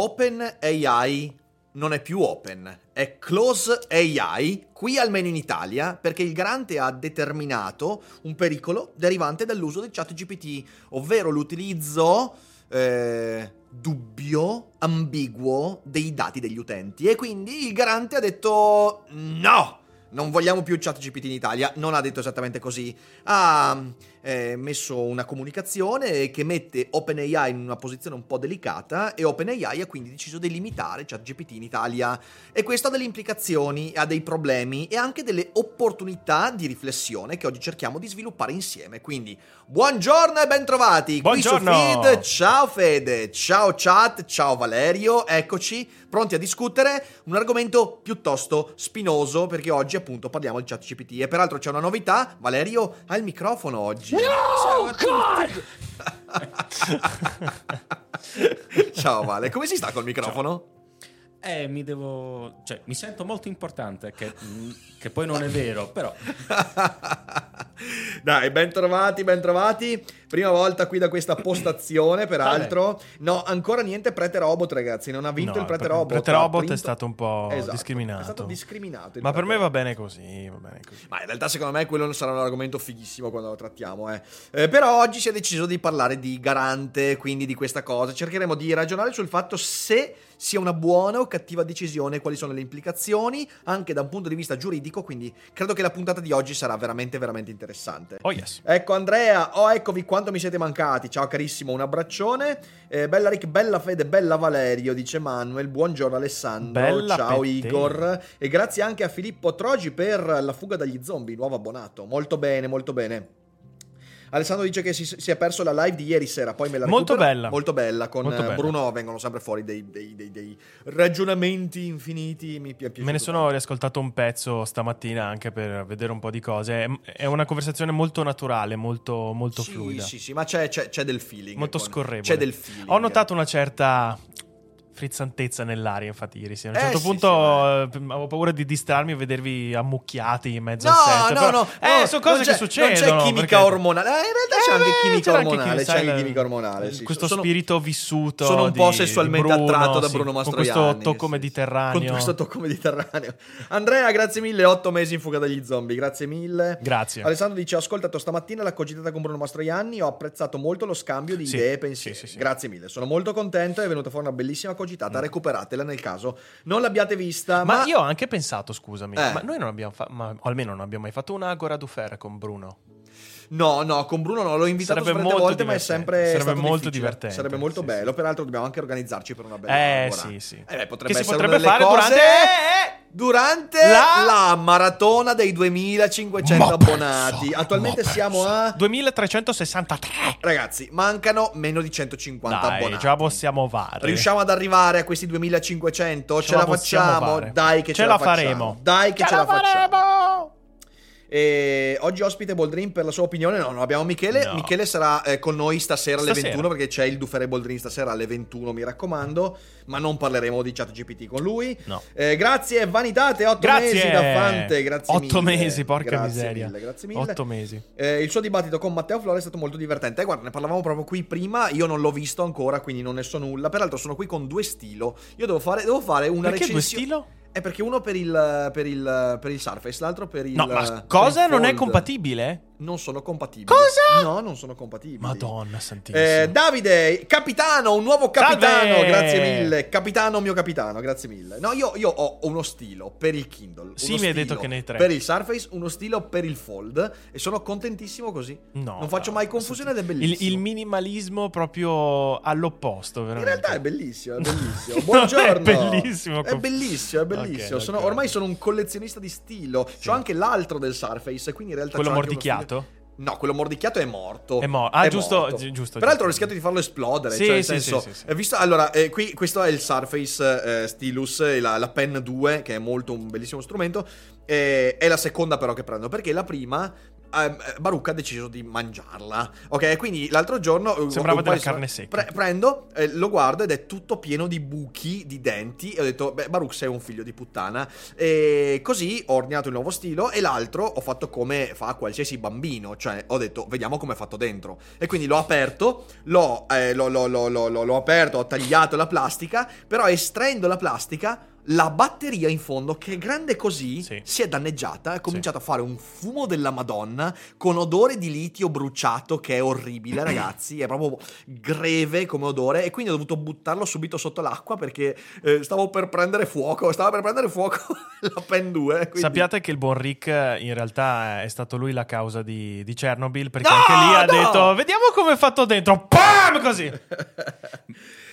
Open AI non è più open, è close AI, qui almeno in Italia, perché il garante ha determinato un pericolo derivante dall'uso del chat GPT, ovvero l'utilizzo eh, dubbio, ambiguo dei dati degli utenti. E quindi il garante ha detto no! Non vogliamo più chat GPT in Italia, non ha detto esattamente così. Ha eh, messo una comunicazione che mette OpenAI in una posizione un po' delicata e OpenAI ha quindi deciso di limitare ChatGPT in Italia. E questo ha delle implicazioni, ha dei problemi e anche delle opportunità di riflessione che oggi cerchiamo di sviluppare insieme. Quindi buongiorno e bentrovati Buongiorno. qui su Feed. Ciao Fede, ciao chat, ciao Valerio, eccoci pronti a discutere un argomento piuttosto spinoso perché oggi appunto parliamo di ChatGPT e peraltro c'è una novità, Valerio ha il microfono oggi. No, God! Ciao Vale, come si sta col microfono? Eh, mi devo... Cioè, mi sento molto importante, che, che poi non è vero, però... Dai, bentrovati, bentrovati. Prima volta qui da questa postazione, peraltro. No, ancora niente Prete Robot, ragazzi. Non ha vinto No, il Prete il Robot. Prete ha Robot è vinto- stato un po' Esatto, discriminato. È stato discriminato. il Ma per Prete me va bene così, va bene così. Ma in realtà secondo me quello sarà un argomento fighissimo quando lo trattiamo, eh. Eh, però oggi si è deciso di parlare di garante, quindi di questa cosa. Cercheremo di ragionare sul fatto se sia una buona o cattiva decisione, quali sono le implicazioni, anche da un punto di vista giuridico, quindi credo che la puntata di oggi sarà veramente, veramente interessante. Oh yes. Ecco Andrea, oh eccovi quanto mi siete mancati, ciao carissimo, un abbraccione, Eh, bella Rick, bella Fede, bella Valerio, dice Manuel, buongiorno Alessandro, Bella ciao te. Igor, e grazie anche a Filippo Trogi per la fuga dagli zombie, nuovo abbonato, molto bene, molto bene. Alessandro dice che si, si è perso la live di ieri sera, poi me la Molto recupero. bella. Molto bella, con Molto eh, bella. Bruno vengono sempre fuori dei, dei- dei- dei ragionamenti infiniti, mi pi- è piaciuto Me ne sono riascoltato un pezzo stamattina anche per vedere un po' di cose. È- È una conversazione molto naturale, molto, molto sì, fluida. Sì, sì, ma c'è, c'è- c'è del feeling. Molto con- scorrevole. C'è del feeling. Ho notato una certa frizzantezza nell'aria, infatti, ieri sera. A un Eh, certo sì, punto sì, eh, avevo paura di distrarmi e vedervi ammucchiati in mezzo No, al set. no, però- no, Eh, no, sono cose che c'è- succedono. Non c'è chimica perché- ormonale. Eh, in realtà c'è Eh, anche beh, chimica anche ormonale. c'è anche chimica ormonale. sì. Questo Sono- spirito vissuto. sono un po' di- sessualmente Bruno, attratto da Bruno Con Mastroianni. questo tocco mediterraneo. Con questo tocco mediterraneo. Andrea, grazie mille. Otto mesi in fuga dagli zombie. Grazie mille. Grazie. Alessandro dice: Ho ascoltato stamattina la cogitata con Bruno Mastroianni. Ho apprezzato molto lo scambio di idee e pensieri. Grazie mille. Sono molto contento. È venuta fuori una bellissima cogitata. Recuperatela nel caso non l'abbiate vista. Ma, Ma, io ho anche pensato, scusami, Eh. ma noi non abbiamo fatto, o almeno non abbiamo mai fatto una Agora du Fer con Bruno. No, no, con Bruno non l'ho invitato Sarebbe molto volte, ma è divertente. sempre Sarebbe molto difficile. divertente, Sarebbe molto sì, bello. sì. Peraltro dobbiamo anche organizzarci per una bella Eh, sì, sì. Eh, beh, potrebbe Che si potrebbe fare cose- durante- durante La- la... maratona dei 2500 Ma abbonati. pensa, Attualmente siamo a 2363. Ragazzi, mancano meno di 150 Dai, abbonati. ce la possiamo fare. Riusciamo ad arrivare a questi 2500? Ce, Ce la la facciamo? fare. Dai che ce, Ce la facciamo. faremo. Dai che ce, la, facciamo. faremo. E oggi ospite Boldrin per la sua opinione. No, non abbiamo Michele. No. Michele sarà eh, con noi stasera alle Stasera. 21 perché c'è il Dufere Boldrin stasera alle 21, mi raccomando. Ma non parleremo di chat GPT con lui. No. Eh, grazie, Vanitate, 8 Grazie. mesi da Fante. Grazie Otto mille. mesi, porca Grazie miseria. Mille, grazie mille. Otto mesi. Eh, il suo dibattito con Matteo Flore è stato molto divertente. Guarda, ne parlavamo proprio qui prima. Io non l'ho visto ancora, quindi non ne so nulla. Peraltro, sono qui con due stilo. Io devo fare, devo fare una Perché due recensione. stilo? È perché uno per il, per il, per il Surface, l'altro per il. No, ma cosa non è compatibile? Non sono compatibili. Cosa? No, non sono compatibili. Madonna santissima. Eh, Davide, capitano, un nuovo capitano, Salve! grazie mille. Capitano, mio capitano, grazie mille. No, io, io ho uno stilo per il Kindle. Sì, uno mi hai detto che ne hai tre. Per il Surface, uno stilo per il Fold. E sono contentissimo così. No, non faccio no, mai confusione ed è il, bellissimo. il minimalismo proprio all'opposto, In veramente. realtà è bellissimo, è bellissimo. Buongiorno. è bellissimo. È bellissimo, è bellissimo. Ok, Sono- ok. ormai sono un collezionista di stilo. Sì. C'ho anche l'altro del Surface, quindi in realtà Quello c'ho stile- No, quello mordicchiato è morto. È mo- ah, giusto, morto. gi- giusto, Peraltro ho giusto. rischiato di farlo esplodere. Sì, cioè, nel sì, senso, sì, sì, sì. eh, visto- allora, eh, qui questo è il Surface eh, Stylus, la, la Pen 2, che è molto un bellissimo strumento. eh, è la seconda, però, che prendo. Perché la prima. Eh, Baruch ha deciso di mangiarla. Ok, quindi l'altro giorno. eh, Sembrava della carne secca. pre- prendo, eh, lo guardo ed è tutto pieno di buchi di denti. E ho detto, beh, Baruch sei un figlio di puttana. E così ho ordinato il nuovo stilo. E l'altro ho fatto come fa qualsiasi bambino. Cioè, ho detto, vediamo come è fatto dentro. E quindi l'ho aperto, l'ho, eh, l'ho- l'ho- l'ho aperto, ho tagliato la plastica. Però estraendo la plastica. La batteria in fondo, che è grande così, Sì. si è danneggiata. È cominciato a fare un fumo della Madonna con odore di litio bruciato che è orribile, ragazzi. È proprio greve come odore. E quindi ho dovuto buttarlo subito sotto l'acqua perché eh, stavo per prendere fuoco. Stava per prendere fuoco la Pen 2. quindi- Sappiate che il buon Rick eh, in realtà è stato lui la causa di, di Chernobyl perché No, anche lì ha no! detto vediamo come è fatto dentro. PAM! Così.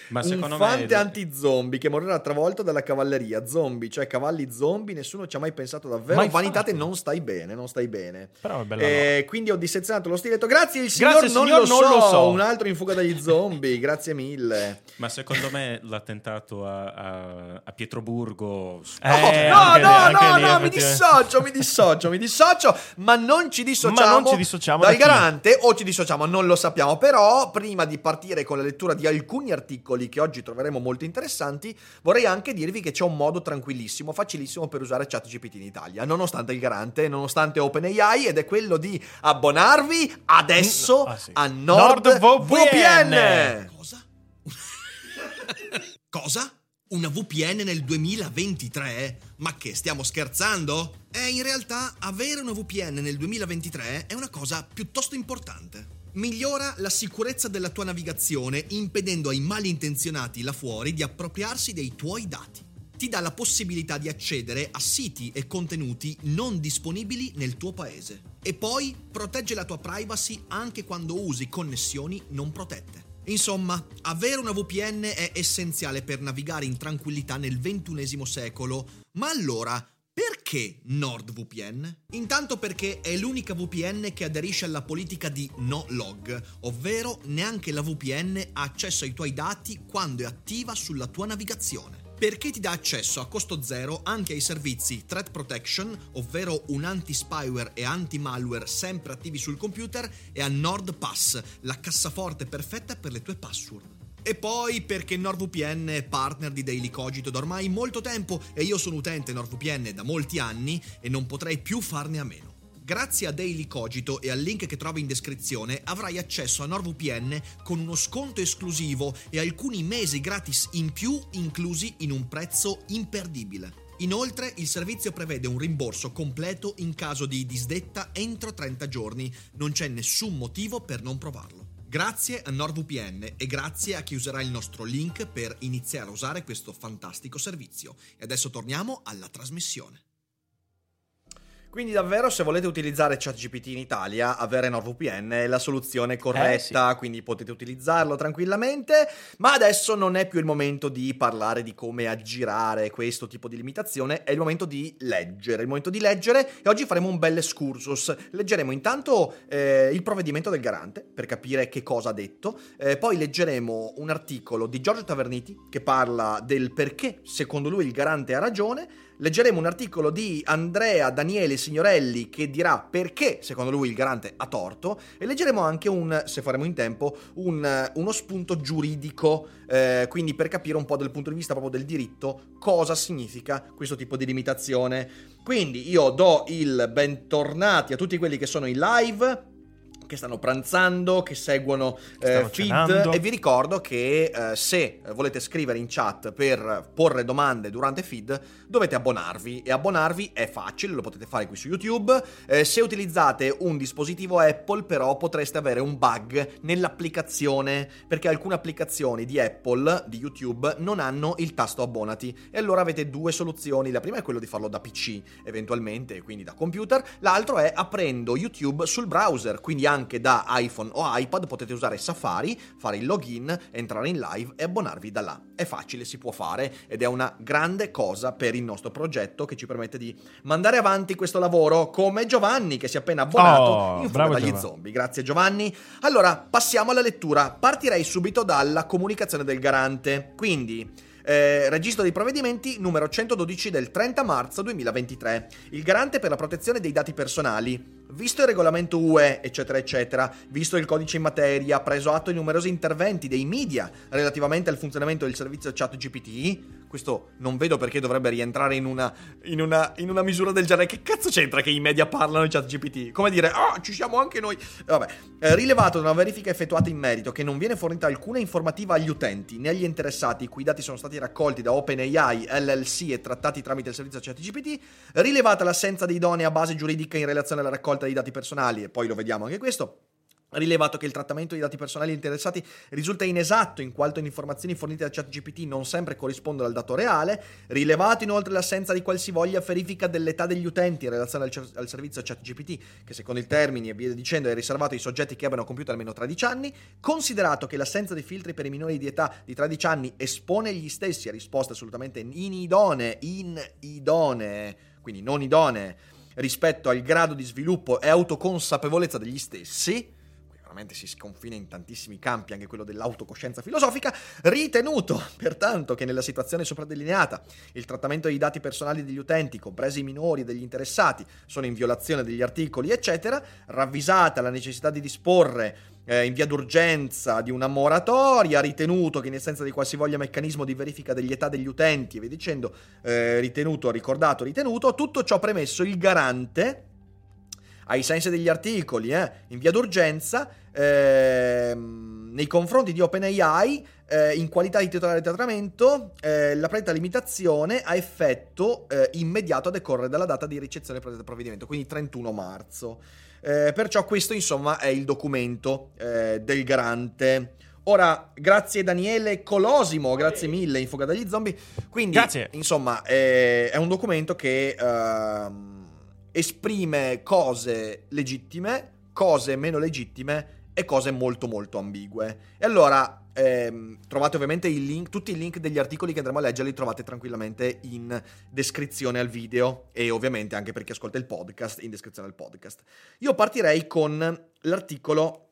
Ma un fante me anti-zombie che morirà travolto dalla cavalleria. Zombie, cioè cavalli zombie, nessuno ci ha mai pensato davvero. Ma Vanitate, infatti. non stai bene, non stai bene. Però è bella Eh, quindi ho dissezionato lo stiletto. Grazie, il signor, Grazie, non, signor, lo, non so. lo so. Un altro in fuga dagli zombie. Grazie mille. Ma secondo me l'attentato a, a, a Pietroburgo Eh, no, anche no, lì- no, lì, no, mi dissocio, mi dissocio, mi dissocio, ma non ci dissociamo, Ma non ci dissociamo dal da garante o ci dissociamo, non lo sappiamo, però prima di partire con la lettura di alcuni articoli che oggi troveremo molto interessanti, vorrei anche dirvi che c'è un modo tranquillissimo, facilissimo per usare ChatGPT in Italia, nonostante il garante, nonostante OpenAI, ed è quello di abbonarvi adesso Ah, sì. a NordVPN. NordVPN. Cosa? Cosa? Una VPN nel 2023? Ma che stiamo scherzando? Eh, in realtà avere una VPN nel 2023 è una cosa piuttosto importante. Migliora la sicurezza della tua navigazione impedendo ai malintenzionati là fuori di appropriarsi dei tuoi dati. Ti dà la possibilità di accedere a siti e contenuti non disponibili nel tuo paese. E poi protegge la tua privacy anche quando usi connessioni non protette. Insomma, avere una VPN è essenziale per navigare in tranquillità nel XXI secolo. Ma allora, perché NordVPN? Intanto perché è l'unica VPN che aderisce alla politica di no log, ovvero neanche la VPN ha accesso ai tuoi dati quando è attiva sulla tua navigazione. Perché ti dà accesso a costo zero anche ai servizi Threat Protection, ovvero un anti-spyware e anti-malware sempre attivi sul computer, e a NordPass, la cassaforte perfetta per le tue password. E poi perché NordVPN è partner di Daily Cogito da ormai molto tempo e io sono utente NordVPN da molti anni e non potrei più farne a meno. Grazie a Daily Cogito e al link che trovi in descrizione avrai accesso a NordVPN con uno sconto esclusivo e alcuni mesi gratis in più inclusi in un prezzo imperdibile. Inoltre il servizio prevede un rimborso completo in caso di disdetta entro 30 giorni, non c'è nessun motivo per non provarlo. Grazie a NordVPN e grazie a chi userà il nostro link per iniziare a usare questo fantastico servizio. E adesso torniamo alla trasmissione. Quindi davvero se volete utilizzare ChatGPT in Italia, avere NordVPN è la soluzione corretta, quindi potete utilizzarlo tranquillamente, ma adesso non è più il momento di parlare di come aggirare questo tipo di limitazione, è il momento di leggere, il momento di leggere e oggi faremo un bel excursus. Leggeremo intanto eh, il provvedimento del garante per capire che cosa ha detto, eh, poi leggeremo un articolo di Giorgio Taverniti che parla del perché secondo lui il garante ha ragione, leggeremo un articolo di Andrea Daniele Signorelli che dirà perché secondo lui il garante ha torto e leggeremo anche un, se faremo in tempo, un- uno spunto giuridico, eh, quindi per capire un po' dal punto di vista proprio del diritto cosa significa questo tipo di limitazione. Quindi io do il bentornati a tutti quelli che sono in live. Che stanno pranzando, che seguono eh, Stanno feed cenando. e vi ricordo che eh, se volete scrivere in chat per porre domande durante feed dovete abbonarvi e abbonarvi è facile, lo potete fare qui su YouTube. Eh, se utilizzate un dispositivo Apple però potreste avere un bug nell'applicazione perché alcune applicazioni di Apple, di YouTube, non hanno il tasto abbonati e allora avete due soluzioni. La prima è quello di farlo da PC eventualmente, quindi da computer, l'altro è aprendo YouTube sul browser, quindi anche da iPhone o iPad potete usare Safari, fare il login, entrare in live e abbonarvi da là. È facile, si può fare ed è una grande cosa per il nostro progetto che ci permette di mandare avanti questo lavoro come Giovanni che si è appena abbonato Oh, in fuga dagli Giovanni. zombie. Grazie Giovanni. Allora, passiamo alla lettura. Partirei subito dalla comunicazione del garante. Quindi, eh, registro dei provvedimenti numero 112 del 30 marzo 2023. Il garante per la protezione dei dati personali. Visto il regolamento UE, eccetera, eccetera, visto il codice in materia, preso atto di numerosi interventi dei media relativamente al funzionamento del servizio chat GPT, questo non vedo perché dovrebbe rientrare in una, in una, in una misura del genere. Che cazzo c'entra che i media parlano di chat GPT? Come dire, ah, ci siamo anche noi. Vabbè, eh, rilevato da una verifica effettuata in merito che non viene fornita alcuna informativa agli utenti né agli interessati i cui dati sono stati raccolti da OpenAI, LLC e trattati tramite il servizio ChatGPT, rilevata l'assenza di idonea base giuridica in relazione alla raccolta dei dati personali, e poi lo vediamo anche questo, Rilevato che il trattamento dei dati personali interessati risulta inesatto in quanto le informazioni fornite da ChatGPT non sempre corrispondono al dato reale, rilevato inoltre l'assenza di qualsivoglia verifica dell'età degli utenti in relazione al, cer- al servizio ChatGPT, che secondo i termini e via dicendo è riservato ai soggetti che abbiano compiuto almeno 13 anni, considerato che l'assenza di filtri per i minori di età di 13 anni espone gli stessi a risposte assolutamente inidonee, inidonee, quindi non idonee, rispetto al grado di sviluppo e autoconsapevolezza degli stessi, veramente si sconfina in tantissimi campi, anche quello dell'autocoscienza filosofica, ritenuto pertanto che nella situazione sopra delineata il trattamento dei dati personali degli utenti, compresi i minori e degli interessati, sono in violazione degli articoli, eccetera, ravvisata la necessità di disporre eh, in via d'urgenza di una moratoria, ritenuto che in assenza di qualsivoglia meccanismo di verifica degli età degli utenti, e via dicendo, eh, ritenuto, ricordato, ritenuto, tutto ciò premesso il garante ai sensi degli articoli, eh, in via d'urgenza, ehm, nei confronti di OpenAI, eh, in qualità di titolare di trattamento, eh, la predetta limitazione ha effetto eh, immediato a decorrere dalla data di ricezione del provvedimento, quindi 31 marzo. Eh, perciò questo, insomma, è il documento eh, del garante. Ora, grazie Daniele Colosimo, grazie mille, in fuga dagli zombie. Quindi, Grazie. insomma, eh, è un documento che ehm, esprime cose legittime, cose meno legittime e cose molto molto ambigue. E allora ehm, trovate ovviamente i link, tutti i link degli articoli che andremo a leggere li trovate tranquillamente in descrizione al video e ovviamente anche per chi ascolta il podcast in descrizione al podcast. Io partirei con l'articolo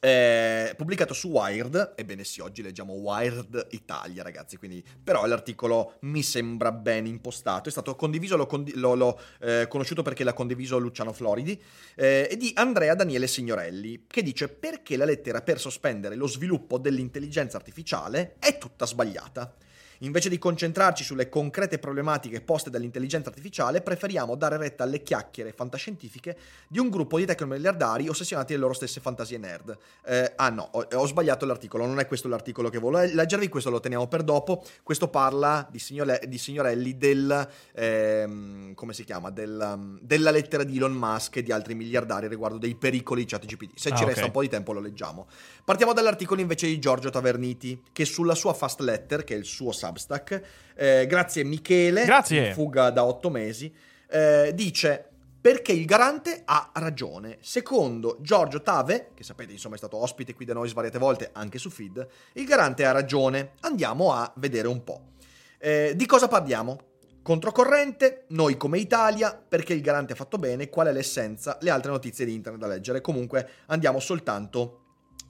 eh, pubblicato su Wired, ebbene sì, oggi leggiamo Wired Italia ragazzi, quindi però l'articolo mi sembra ben impostato, è stato condiviso, l'ho, condi- l'ho- l'ho, eh, conosciuto perché l'ha condiviso Luciano Floridi, eh, e di Andrea Daniele Signorelli, che dice perché la lettera per sospendere lo sviluppo dell'intelligenza artificiale è tutta sbagliata. Invece di concentrarci sulle concrete problematiche poste dall'intelligenza artificiale, preferiamo dare retta alle chiacchiere fantascientifiche di un gruppo di tecnomiliardari ossessionati dalle loro stesse fantasie nerd. Eh, ah no, ho, ho sbagliato l'articolo, non è questo l'articolo che volevo leggervi, questo lo teniamo per dopo. Questo parla di, signore- di signorelli del... ehm, come si chiama? Del, um, della lettera di Elon Musk e di altri miliardari riguardo dei pericoli di ChatGPT. Se ci Ah, resta un po' di tempo lo leggiamo. Partiamo dall'articolo invece di Giorgio Taverniti, che sulla sua Fast Letter, che è il suo Substack, eh, grazie Michele, Grazie. fuga da otto mesi, eh, dice perché il garante ha ragione. Secondo Giorgio Tave, che sapete insomma è stato ospite qui da noi svariate volte anche su Feed, il garante ha ragione. Andiamo a vedere un po'. Eh, di cosa parliamo? Controcorrente, noi come Italia, perché il garante ha fatto bene, qual è l'essenza, le altre notizie di internet da leggere. Comunque andiamo soltanto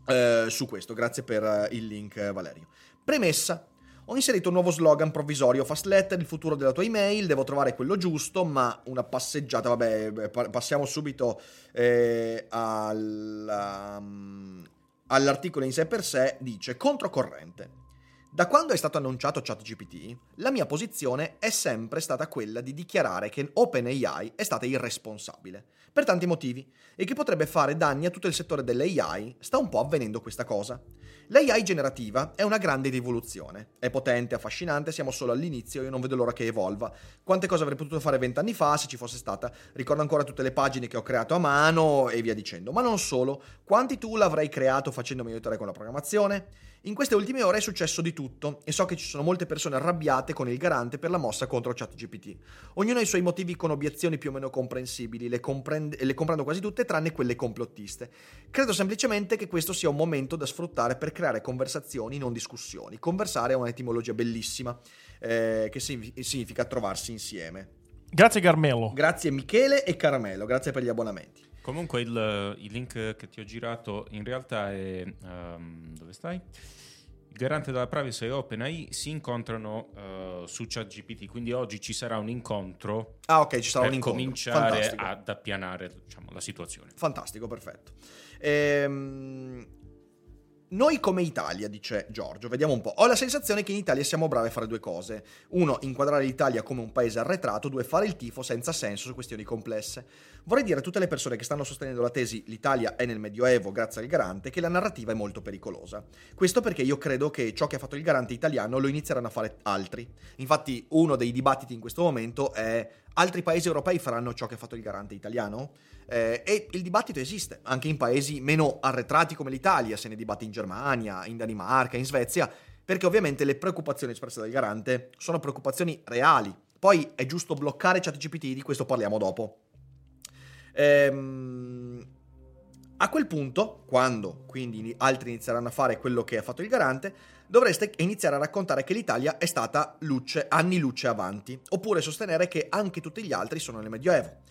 eh, su questo. Grazie per il link, Valerio. Premessa. Ho inserito un nuovo slogan provvisorio, Fast Letter, il futuro della tua email, devo trovare quello giusto, ma una passeggiata, vabbè, pa- passiamo subito eh, al, um, all'articolo in sé per sé, dice controcorrente. Da quando è stato annunciato ChatGPT, la mia posizione è sempre stata quella di dichiarare che OpenAI è stata irresponsabile, per tanti motivi, e che potrebbe fare danni a tutto il settore dell'AI. Sta un po' avvenendo questa cosa. L'AI generativa è una grande rivoluzione. È potente, affascinante, siamo solo all'inizio, io non vedo l'ora che evolva. Quante cose avrei potuto fare vent'anni fa se ci fosse stata. Ricordo ancora tutte le pagine che ho creato a mano e via dicendo. Ma non solo, quanti tool avrei creato facendomi aiutare con la programmazione? In queste ultime ore è successo di tutto e so che ci sono molte persone arrabbiate con il garante per la mossa contro ChatGPT. Ognuno ha i suoi motivi con obiezioni più o meno comprensibili, le, comprende- le comprendo quasi tutte tranne quelle complottiste. Credo semplicemente che questo sia un momento da sfruttare per creare conversazioni, non discussioni. Conversare è un'etimologia bellissima eh, che significa trovarsi insieme. Grazie Carmelo. Grazie Michele e Caramelo, grazie per gli abbonamenti. Comunque il, il, link che ti ho girato in realtà è... Um, dove stai? Il garante della privacy e OpenAI si incontrano uh, su ChatGPT, quindi oggi ci sarà un incontro ah, ok, ci sarà per un incontro. cominciare Fantastico. ad appianare diciamo, la situazione. Fantastico, perfetto. Ehm, noi come Italia, dice Giorgio, vediamo un po'. Ho la sensazione che in Italia siamo bravi a fare due cose. Uno, inquadrare l'Italia come un paese arretrato. Due, fare il tifo senza senso su questioni complesse. Vorrei dire a tutte le persone che stanno sostenendo la tesi l'Italia è nel Medioevo grazie al garante che la narrativa è molto pericolosa. Questo perché io credo che ciò che ha fatto il garante italiano lo inizieranno a fare altri. Infatti uno dei dibattiti in questo momento è altri paesi europei faranno ciò che ha fatto il garante italiano? Eh, e il dibattito esiste, anche in paesi meno arretrati come l'Italia, se ne dibatte in Germania, in Danimarca, in Svezia, perché ovviamente le preoccupazioni espresse dal garante sono preoccupazioni reali. Poi è giusto bloccare ChatGPT, di questo parliamo dopo. Ehm, a quel punto, quando quindi altri inizieranno a fare quello che ha fatto il garante, dovreste iniziare a raccontare che l'Italia è stata luce, anni luce avanti, oppure sostenere che anche tutti gli altri sono nel Medioevo.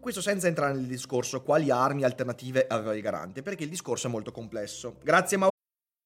Questo senza entrare nel discorso quali armi alternative aveva il garante, perché il discorso è molto complesso. Grazie Maurizio.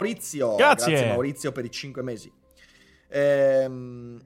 Maurizio, Grazie. grazie Maurizio per i 5 mesi. Ehm,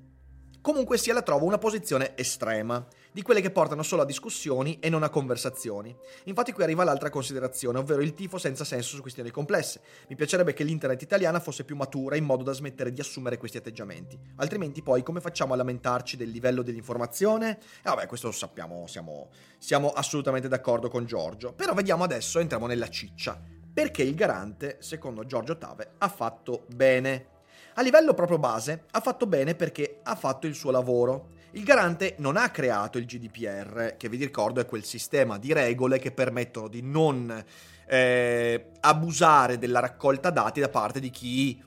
comunque sia la trovo una posizione estrema, di quelle che portano solo a discussioni e non a conversazioni. Infatti qui arriva l'altra considerazione, ovvero il tifo senza senso su questioni complesse. Mi piacerebbe che l'internet italiana fosse più matura in modo da smettere di assumere questi atteggiamenti. Altrimenti poi come facciamo a lamentarci del livello dell'informazione? E vabbè, questo lo sappiamo, siamo, siamo assolutamente d'accordo con Giorgio. Però vediamo adesso, entriamo nella ciccia perché il garante, secondo Giorgio Tave, ha fatto bene. A livello proprio base, ha fatto bene perché ha fatto il suo lavoro. Il garante non ha creato il GDPR, che vi ricordo è quel sistema di regole che permettono di non eh, abusare della raccolta dati da parte di chi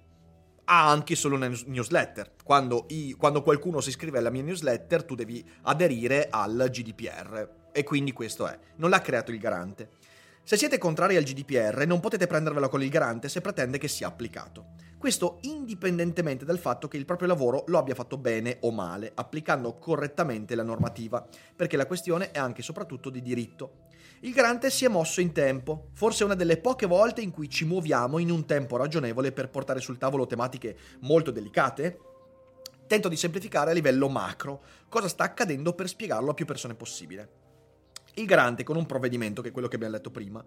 ha anche solo una newsletter. Quando, i, quando qualcuno si iscrive alla mia newsletter, tu devi aderire al GDPR. E quindi questo è. Non l'ha creato il garante. Se siete contrari al GDPR non potete prendervela con il garante se pretende che sia applicato. Questo indipendentemente dal fatto che il proprio lavoro lo abbia fatto bene o male, applicando correttamente la normativa, perché la questione è anche e soprattutto di diritto. Il garante si è mosso in tempo, forse una delle poche volte in cui ci muoviamo in un tempo ragionevole per portare sul tavolo tematiche molto delicate. Tento di semplificare a livello macro cosa sta accadendo per spiegarlo a più persone possibile. Il garante, con un provvedimento, che è quello che abbiamo letto prima,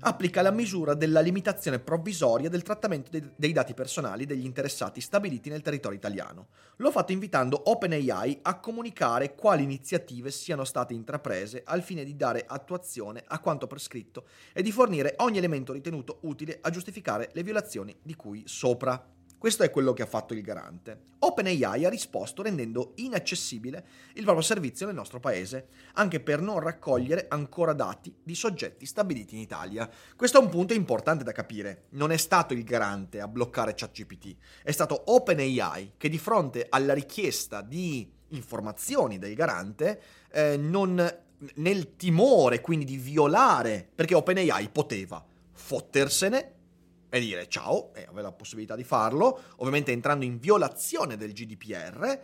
applica la misura della limitazione provvisoria del trattamento dei, dati personali degli interessati stabiliti nel territorio italiano. Lo ha fatto invitando OpenAI a comunicare quali iniziative siano state intraprese al fine di dare attuazione a quanto prescritto e di fornire ogni elemento ritenuto utile a giustificare le violazioni di cui sopra. Questo è quello che ha fatto il garante. OpenAI ha risposto rendendo inaccessibile il proprio servizio nel nostro paese, anche per non raccogliere ancora dati di soggetti stabiliti in Italia. Questo è un punto importante da capire. Non è stato il garante a bloccare ChatGPT, è stato OpenAI che di fronte alla richiesta di informazioni del garante eh, non nel timore quindi di violare, perché OpenAI poteva fottersene e dire ciao e avere la possibilità di farlo, ovviamente entrando in violazione del GDPR,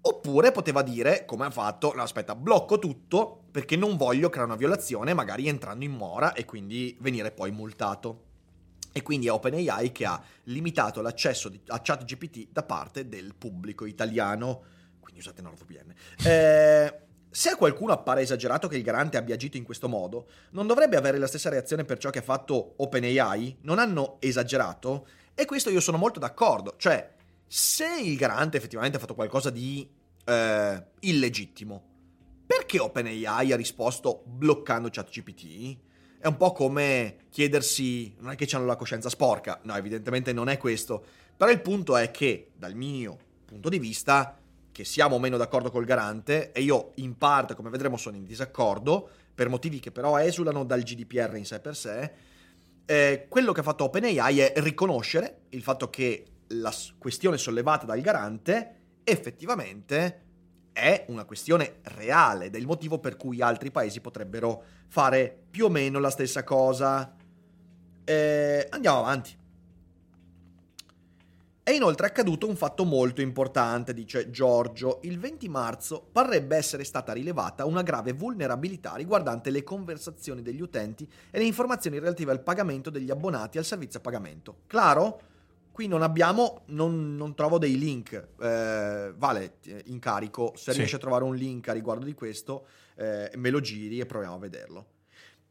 oppure poteva dire, come ha fatto, no, aspetta, blocco tutto perché non voglio creare una violazione, magari entrando in mora e quindi venire poi multato. E quindi è OpenAI che ha limitato l'accesso a ChatGPT da parte del pubblico italiano. Quindi usate NordVPN. Eh, se a qualcuno appare esagerato che il garante abbia agito in questo modo, non dovrebbe avere la stessa reazione per ciò che ha fatto OpenAI? Non hanno esagerato? E questo io sono molto d'accordo. Cioè, se il garante effettivamente ha fatto qualcosa di eh, illegittimo, perché OpenAI ha risposto bloccando ChatGPT? È un po' come chiedersi, non è che hanno la coscienza sporca, no, evidentemente non è questo, però il punto è che, dal mio punto di vista, che siamo meno d'accordo col garante, e io in parte, come vedremo, sono in disaccordo, per motivi che però esulano dal GDPR in sé per sé, eh, quello che ha fatto OpenAI è riconoscere il fatto che la questione sollevata dal garante effettivamente è una questione reale del motivo per cui altri paesi potrebbero fare più o meno la stessa cosa. Eh, andiamo avanti. È inoltre accaduto un fatto molto importante, dice Giorgio. Il 20 marzo parrebbe essere stata rilevata una grave vulnerabilità riguardante le conversazioni degli utenti e le informazioni relative al pagamento degli abbonati al servizio a pagamento. Claro? Qui non abbiamo, non, non trovo dei link. Eh, vale, eh, incarico, se sì. riesci a trovare un link a riguardo di questo, eh, me lo giri e proviamo a vederlo.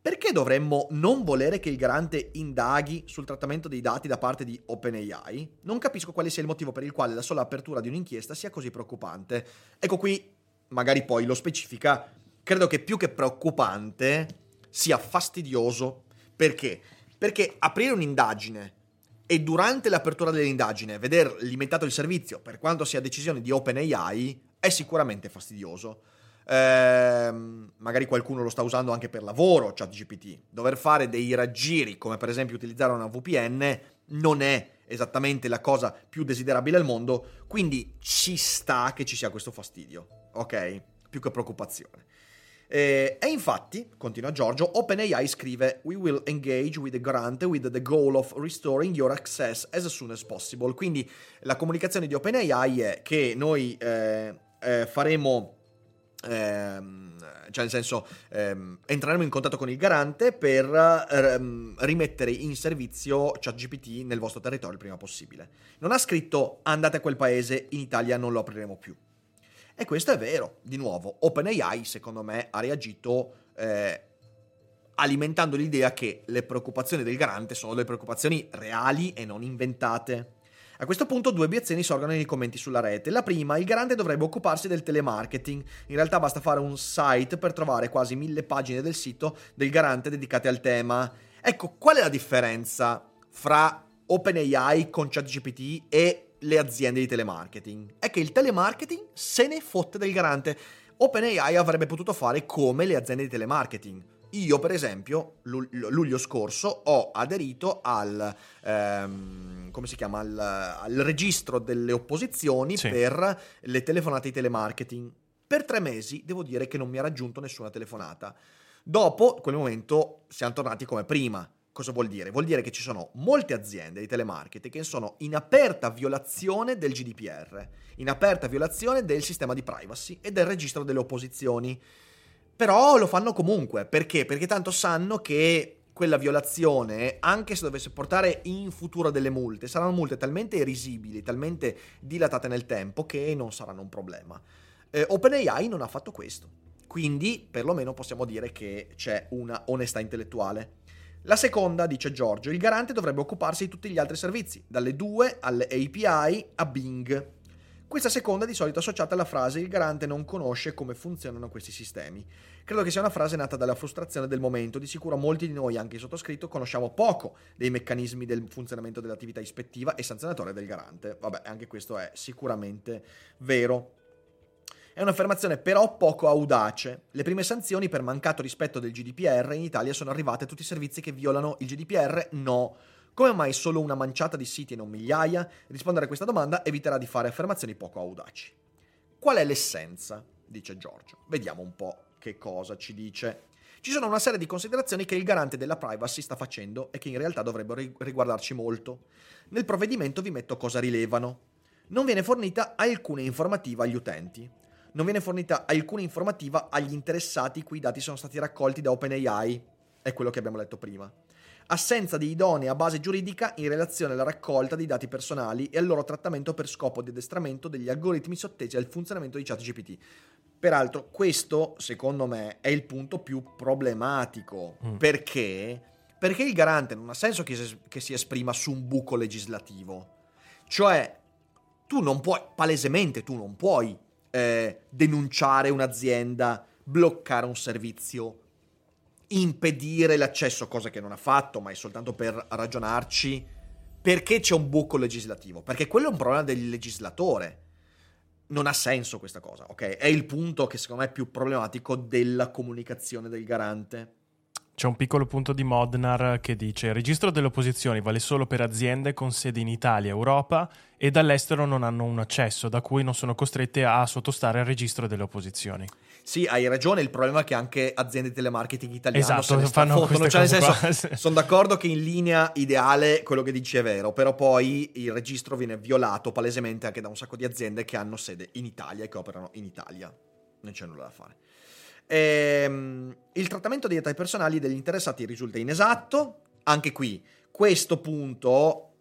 Perché dovremmo non volere che il garante indaghi sul trattamento dei dati da parte di OpenAI? Non capisco quale sia il motivo per il quale la sola apertura di un'inchiesta sia così preoccupante. Ecco qui, magari poi lo specifica, credo che più che preoccupante sia fastidioso. Perché? Perché aprire un'indagine e durante l'apertura dell'indagine veder limitato il servizio per quanto sia decisione di OpenAI è sicuramente fastidioso. Ehm, magari qualcuno lo sta usando anche per lavoro, ChatGPT. Dover fare dei raggiri, come per esempio utilizzare una VPN, non è esattamente la cosa più desiderabile al mondo, quindi ci sta che ci sia questo fastidio, ok? Più che preoccupazione. Eh, e infatti, continua Giorgio, OpenAI scrive We will engage with the grant with the goal of restoring your access as soon as possible. Quindi la comunicazione di OpenAI è che noi eh, eh, faremo Ehm, cioè nel senso ehm, entreremo in contatto con il garante per ehm, rimettere in servizio ChatGPT nel vostro territorio il prima possibile. Non ha scritto andate a quel paese, in Italia non lo apriremo più. E questo è vero, di nuovo, OpenAI secondo me ha reagito eh, alimentando l'idea che le preoccupazioni del garante sono delle preoccupazioni reali e non inventate. A questo punto due obiezioni sorgono nei commenti sulla rete. La prima, il garante dovrebbe occuparsi del telemarketing. In realtà basta fare un site per trovare quasi mille pagine del sito del garante dedicate al tema. Ecco, qual è la differenza fra OpenAI con ChatGPT e le aziende di telemarketing. È che il telemarketing se ne fotte del garante. OpenAI avrebbe potuto fare come le aziende di telemarketing. Io, per esempio, luglio scorso ho aderito al, ehm, come si chiama, al, al, registro delle opposizioni sì. per le telefonate di telemarketing. Per tre mesi devo dire che non mi ha raggiunto nessuna telefonata. Dopo quel momento siamo tornati come prima. Cosa vuol dire? Vuol dire che ci sono molte aziende di telemarketing che sono in aperta violazione del GDPR, in aperta violazione del sistema di privacy e del registro delle opposizioni. Però lo fanno comunque, perché? Perché tanto sanno che quella violazione, anche se dovesse portare in futuro delle multe, saranno multe talmente risibili, talmente dilatate nel tempo che non saranno un problema. Eh, OpenAI non ha fatto questo, quindi perlomeno possiamo dire che c'è una onestà intellettuale. La seconda, dice Giorgio, il garante dovrebbe occuparsi di tutti gli altri servizi, dalle due alle API a Bing. Questa seconda di solito associata alla frase il garante non conosce come funzionano questi sistemi. Credo che sia una frase nata dalla frustrazione del momento, di sicuro molti di noi, anche il sottoscritto, conosciamo poco dei meccanismi del funzionamento dell'attività ispettiva e sanzionatoria del garante. Vabbè, anche questo è sicuramente vero. È un'affermazione però poco audace. Le prime sanzioni per mancato rispetto del GDPR in Italia sono arrivate a tutti i servizi che violano il GDPR? No. Come mai solo una manciata di siti e non migliaia? Rispondere a questa domanda eviterà di fare affermazioni poco audaci. Qual è l'essenza? dice Giorgio. Vediamo un po' che cosa ci dice. ci sono una serie di considerazioni che il garante della privacy sta facendo e che in realtà dovrebbero ri- riguardarci molto. Nel provvedimento vi metto cosa rilevano. Non viene fornita alcuna informativa agli utenti. Non viene fornita alcuna informativa agli interessati cui i dati sono stati raccolti da OpenAI. È quello che abbiamo letto prima assenza di idonea base giuridica in relazione alla raccolta dei dati personali e al loro trattamento per scopo di addestramento degli algoritmi sottesi al funzionamento di ChatGPT. Peraltro, questo, secondo me, è il punto più problematico. Mm. Perché? Perché il garante non ha senso che si, che si esprima su un buco legislativo. Cioè, tu non puoi, palesemente, tu non puoi eh, denunciare un'azienda, bloccare un servizio, impedire l'accesso, cosa che non ha fatto, ma è soltanto per ragionarci, perché c'è un buco legislativo? Perché quello è un problema del legislatore. Non ha senso questa cosa, ok? È il punto che secondo me è più problematico della comunicazione del garante. C'è un piccolo punto di Modnar che dice: Il registro delle opposizioni vale solo per aziende con sede in Italia, Europa e dall'estero non hanno un accesso, da cui non sono costrette a sottostare al registro delle opposizioni. Sì, hai ragione. Il problema è che anche aziende di telemarketing italiane esatto, se fanno fottono. Cioè, nel senso, sono d'accordo che in linea ideale quello che dici è vero, però poi il registro viene violato palesemente anche da un sacco di aziende che hanno sede in Italia e che operano in Italia. Non c'è nulla da fare. Ehm, il trattamento dei dati personali degli interessati risulta inesatto. Anche qui, questo punto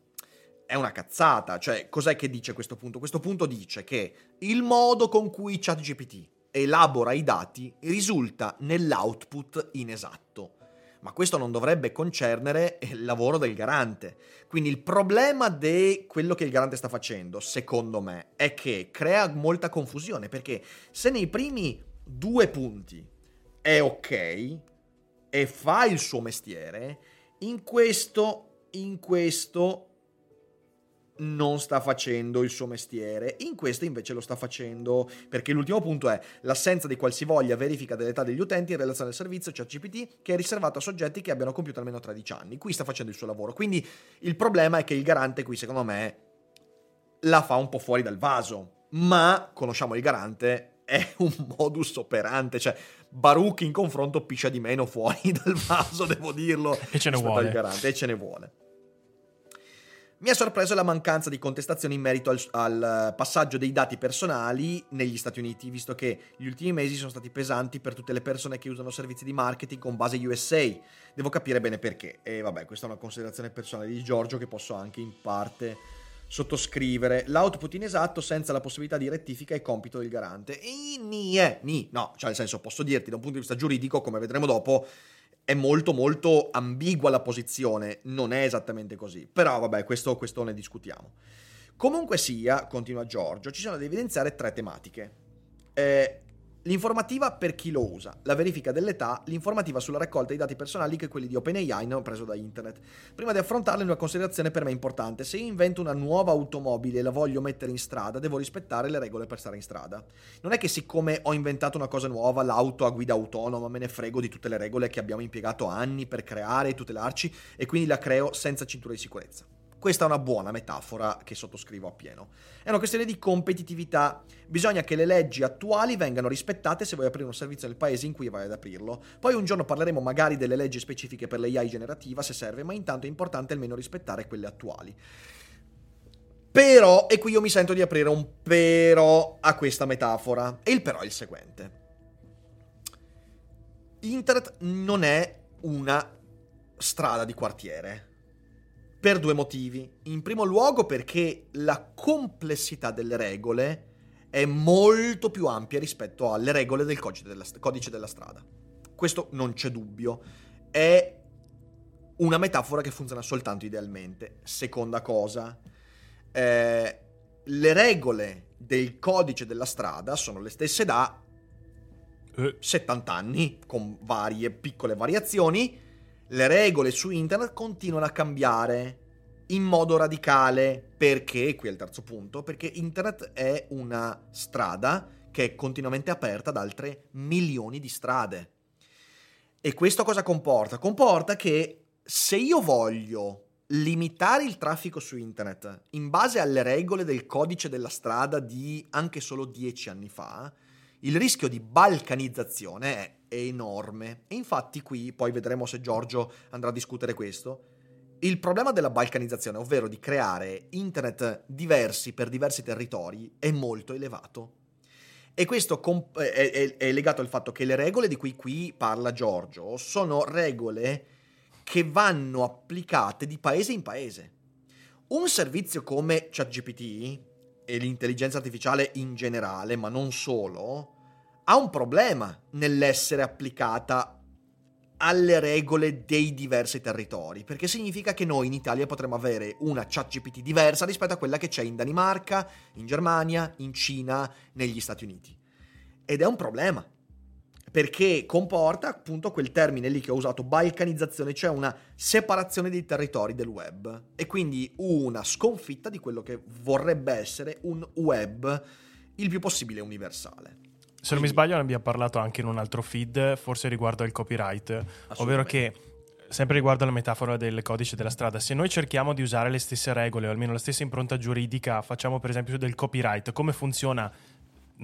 è una cazzata. Cioè, cos'è che dice questo punto? Questo punto dice che il modo con cui ChatGPT elabora i dati risulta nell'output inesatto. Ma questo non dovrebbe concernere il lavoro del garante. Quindi il problema di quello che il garante sta facendo, secondo me, è che crea molta confusione, perché se nei primi due punti è ok e fa il suo mestiere, in questo, in questo non sta facendo il suo mestiere, in questo invece lo sta facendo perché l'ultimo punto è l'assenza di qualsivoglia verifica dell'età degli utenti in relazione al servizio ChatGPT che è riservato a soggetti che abbiano compiuto almeno 13 anni. Qui sta facendo il suo lavoro. Quindi il problema è che il garante qui secondo me la fa un po' fuori dal vaso, ma conosciamo il garante è un modus operante, cioè Baruch in confronto piscia di meno fuori dal vaso, devo dirlo. E ce ne vuole. E ce ne vuole. Mi ha sorpreso la mancanza di contestazioni in merito al, al, passaggio dei dati personali negli Stati Uniti, visto che gli ultimi mesi sono stati pesanti per tutte le persone che usano servizi di marketing con base USA. Devo capire bene perché. E vabbè, questa è una considerazione personale di Giorgio che posso anche in parte sottoscrivere. L'output inesatto senza la possibilità di rettifica è compito del garante. E ni è, ni, no, cioè nel senso posso dirti da un punto di vista giuridico, come vedremo dopo, è molto molto ambigua la posizione, non è esattamente così. Però vabbè, questo, questo ne discutiamo. Comunque sia, continua Giorgio, ci sono da evidenziare tre tematiche. Eh, L'informativa per chi lo usa, la verifica dell'età, l'informativa sulla raccolta dei dati personali che quelli di OpenAI ho preso da internet. Prima di affrontarle una considerazione per me importante, se io invento una nuova automobile e la voglio mettere in strada, devo rispettare le regole per stare in strada. Non è che siccome ho inventato una cosa nuova, l'auto a guida autonoma, me ne frego di tutte le regole che abbiamo impiegato anni per creare e tutelarci e quindi la creo senza cintura di sicurezza. Questa è una buona metafora che sottoscrivo appieno. È una questione di competitività. Bisogna che le leggi attuali vengano rispettate se vuoi aprire un servizio nel paese in cui vai ad aprirlo. Poi un giorno parleremo magari delle leggi specifiche per l'AI generativa se serve, ma intanto è importante almeno rispettare quelle attuali. Però, e qui io mi sento di aprire un però a questa metafora. E il però è il seguente. Internet non è una strada di quartiere per due motivi. In primo luogo perché la complessità delle regole è molto più ampia rispetto alle regole del codice della, codice della strada. Questo non c'è dubbio. È una metafora che funziona soltanto idealmente. Seconda cosa, eh, le regole del codice della strada sono le stesse da 70 eh. anni, con varie piccole variazioni le regole su internet continuano a cambiare in modo radicale perché, qui è il terzo punto, perché internet è una strada che è continuamente aperta ad altre milioni di strade. E questo cosa comporta? Comporta che se io voglio limitare il traffico su internet in base alle regole del codice della strada di anche solo dieci anni fa, il rischio di balcanizzazione è enorme. E infatti qui, poi vedremo se Giorgio andrà a discutere questo, il problema della balcanizzazione, ovvero di creare internet diversi per diversi territori, è molto elevato. E questo comp- è, è, è, legato al fatto che le regole di cui qui parla Giorgio sono regole che vanno applicate di paese in paese. Un servizio come ChatGPT e l'intelligenza artificiale in generale, ma non solo, ha un problema nell'essere applicata alle regole dei diversi territori, perché significa che noi in Italia potremmo avere una ChatGPT diversa rispetto a quella che c'è in Danimarca, in Germania, in Cina, negli Stati Uniti. Ed è un problema, perché comporta appunto quel termine lì che ho usato, balcanizzazione, cioè una separazione dei territori del web e quindi una sconfitta di quello che vorrebbe essere un web il più possibile universale. Se non mi sbaglio ne abbiamo parlato anche in un altro feed, forse riguardo al copyright, ovvero che sempre riguardo alla metafora del codice della strada, se noi cerchiamo di usare le stesse regole o almeno la stessa impronta giuridica, facciamo per esempio del copyright, come funziona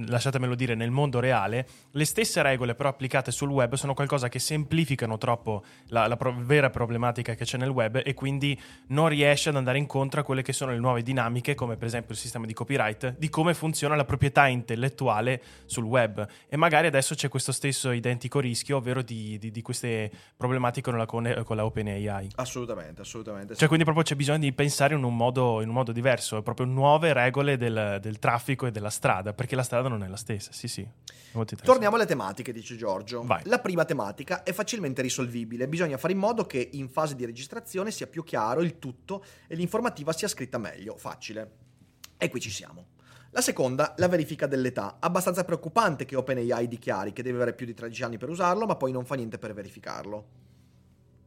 lasciatemelo dire, nel mondo reale, le stesse regole però applicate sul web sono qualcosa che semplificano troppo la, la pro- vera problematica che c'è nel web e quindi non riesce ad andare incontro a quelle che sono le nuove dinamiche, come per esempio il sistema di copyright, di come funziona la proprietà intellettuale sul web. E magari adesso c'è questo stesso identico rischio, ovvero di, di, di queste problematiche con la, con la OpenAI. Assolutamente, assolutamente. Cioè, quindi proprio c'è bisogno di pensare in un modo, in un modo diverso, proprio nuove regole del, del traffico e della strada, perché la strada non è la stessa, sì sì. Torniamo alle tematiche, dice Giorgio. Vai. La prima tematica è facilmente risolvibile, bisogna fare in modo che in fase di registrazione sia più chiaro il tutto e l'informativa sia scritta meglio, facile. E qui ci siamo. La seconda, la verifica dell'età. Abbastanza preoccupante che OpenAI dichiari che deve avere più di 13 anni per usarlo, ma poi non fa niente per verificarlo.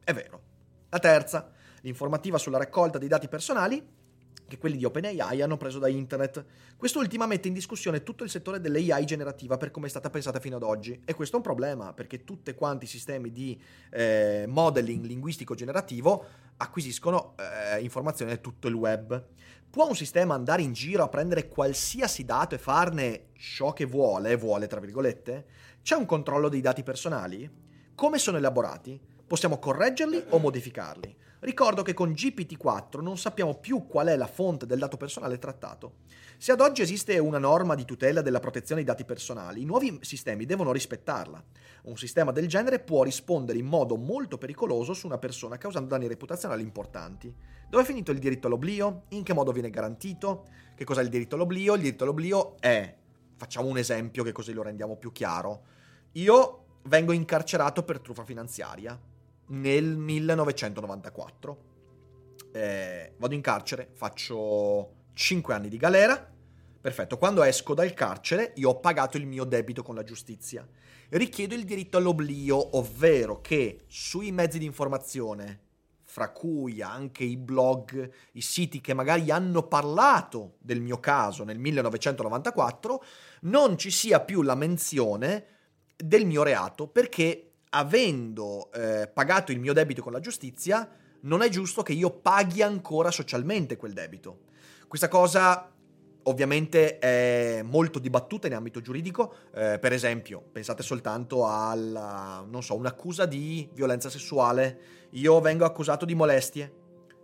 È vero. La terza, l'informativa sulla raccolta dei dati personali che quelli di OpenAI hanno preso da internet. Quest'ultima mette in discussione tutto il settore dell'AI generativa per come è stata pensata fino ad oggi e questo è un problema perché tutti quanti i sistemi di eh, modeling linguistico generativo acquisiscono eh, informazioni da tutto il web. Può un sistema andare in giro a prendere qualsiasi dato e farne ciò che vuole, vuole tra virgolette? C'è un controllo dei dati personali? Come sono elaborati? Possiamo correggerli o modificarli? Ricordo che con GPT-4 non sappiamo più qual è la fonte del dato personale trattato. Se ad oggi esiste una norma di tutela della protezione dei dati personali, i nuovi sistemi devono rispettarla. Un sistema del genere può rispondere in modo molto pericoloso su una persona causando danni reputazionali importanti. Dove è finito il diritto all'oblio? In che modo viene garantito? Che cos'è il diritto all'oblio? Il diritto all'oblio è, facciamo un esempio che così lo rendiamo più chiaro, io vengo incarcerato per truffa finanziaria nel 1994. Eh, vado in carcere, faccio 5 anni di galera. Perfetto, quando esco dal carcere io ho pagato il mio debito con la giustizia. Richiedo il diritto all'oblio, ovvero che sui mezzi di informazione, fra cui anche i blog, i siti che magari hanno parlato del mio caso nel 1994, non ci sia più la menzione del mio reato perché avendo eh, pagato il mio debito con la giustizia, non è giusto che io paghi ancora socialmente quel debito. Questa cosa ovviamente è molto dibattuta in ambito giuridico, eh, per esempio, pensate soltanto alla, non so, un'accusa di violenza sessuale, io vengo accusato di molestie,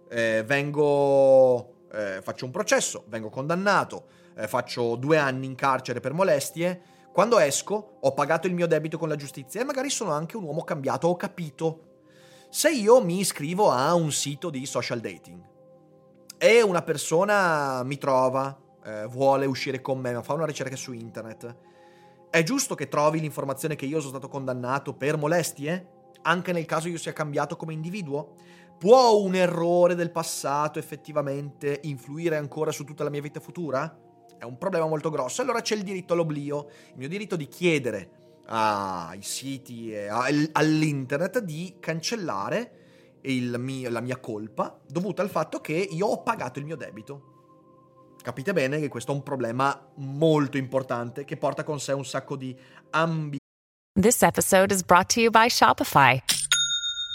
eh, vengo, eh, faccio un processo, vengo condannato, eh, faccio due anni in carcere per molestie, quando esco, ho pagato il mio debito con la giustizia e magari sono anche un uomo cambiato, ho capito. Se io mi iscrivo a un sito di social dating e una persona mi trova, eh, vuole uscire con me, ma fa una ricerca su internet, è giusto che trovi l'informazione che io sono stato condannato per molestie? Anche nel caso io sia cambiato come individuo? Può un errore del passato effettivamente influire ancora su tutta la mia vita futura? È un problema molto grosso. Allora c'è il diritto all'oblio, il mio diritto di chiedere ai siti e all'internet di cancellare mio, la mia colpa dovuta al fatto che io ho pagato il mio debito. Capite bene che questo è un problema molto importante che porta con sé un sacco di ambi. This episode is brought to you by Shopify.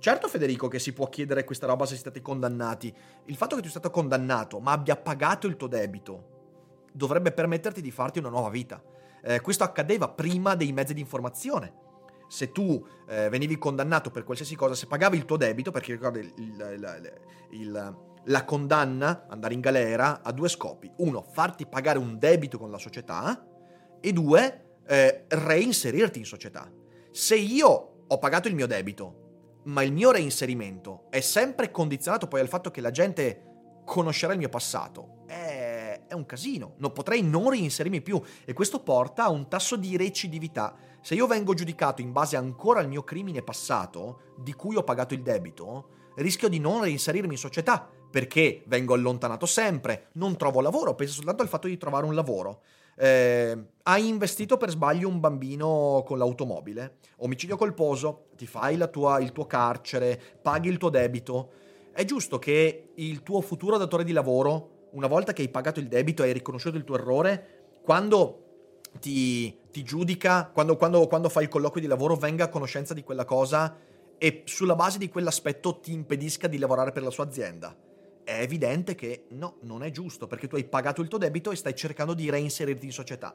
Certo Federico che si può chiedere questa roba se siete condannati. Il fatto che tu sia stato condannato ma abbia pagato il tuo debito dovrebbe permetterti di farti una nuova vita. Eh, questo accadeva prima dei mezzi di informazione. Se tu eh, venivi condannato per qualsiasi cosa, se pagavi il tuo debito, perché ricordi il- il- il- il- la condanna, andare in galera, ha due scopi. Uno, farti pagare un debito con la società e due, eh, reinserirti in società. Se io ho pagato il mio debito, ma il mio reinserimento è sempre condizionato poi al fatto che la gente conoscerà il mio passato, è, è un casino. Non potrei non reinserirmi più e questo porta a un tasso di recidività. Se io vengo giudicato in base ancora al mio crimine passato, di cui ho pagato il debito, rischio di non reinserirmi in società perché vengo allontanato sempre, non trovo lavoro, penso soltanto al fatto di trovare un lavoro. Eh, hai investito per sbaglio un bambino con l'automobile, omicidio colposo, ti fai tua- il tuo carcere, paghi il tuo debito. È giusto che il tuo futuro datore di lavoro, una volta che hai pagato il debito e hai riconosciuto il tuo errore, quando ti, ti giudica, quando, quando, quando fai il colloquio di lavoro, venga a conoscenza di quella cosa e sulla base di quell'aspetto ti impedisca di lavorare per la sua azienda. È evidente che no, non è giusto perché tu hai pagato il tuo debito e stai cercando di reinserirti in società.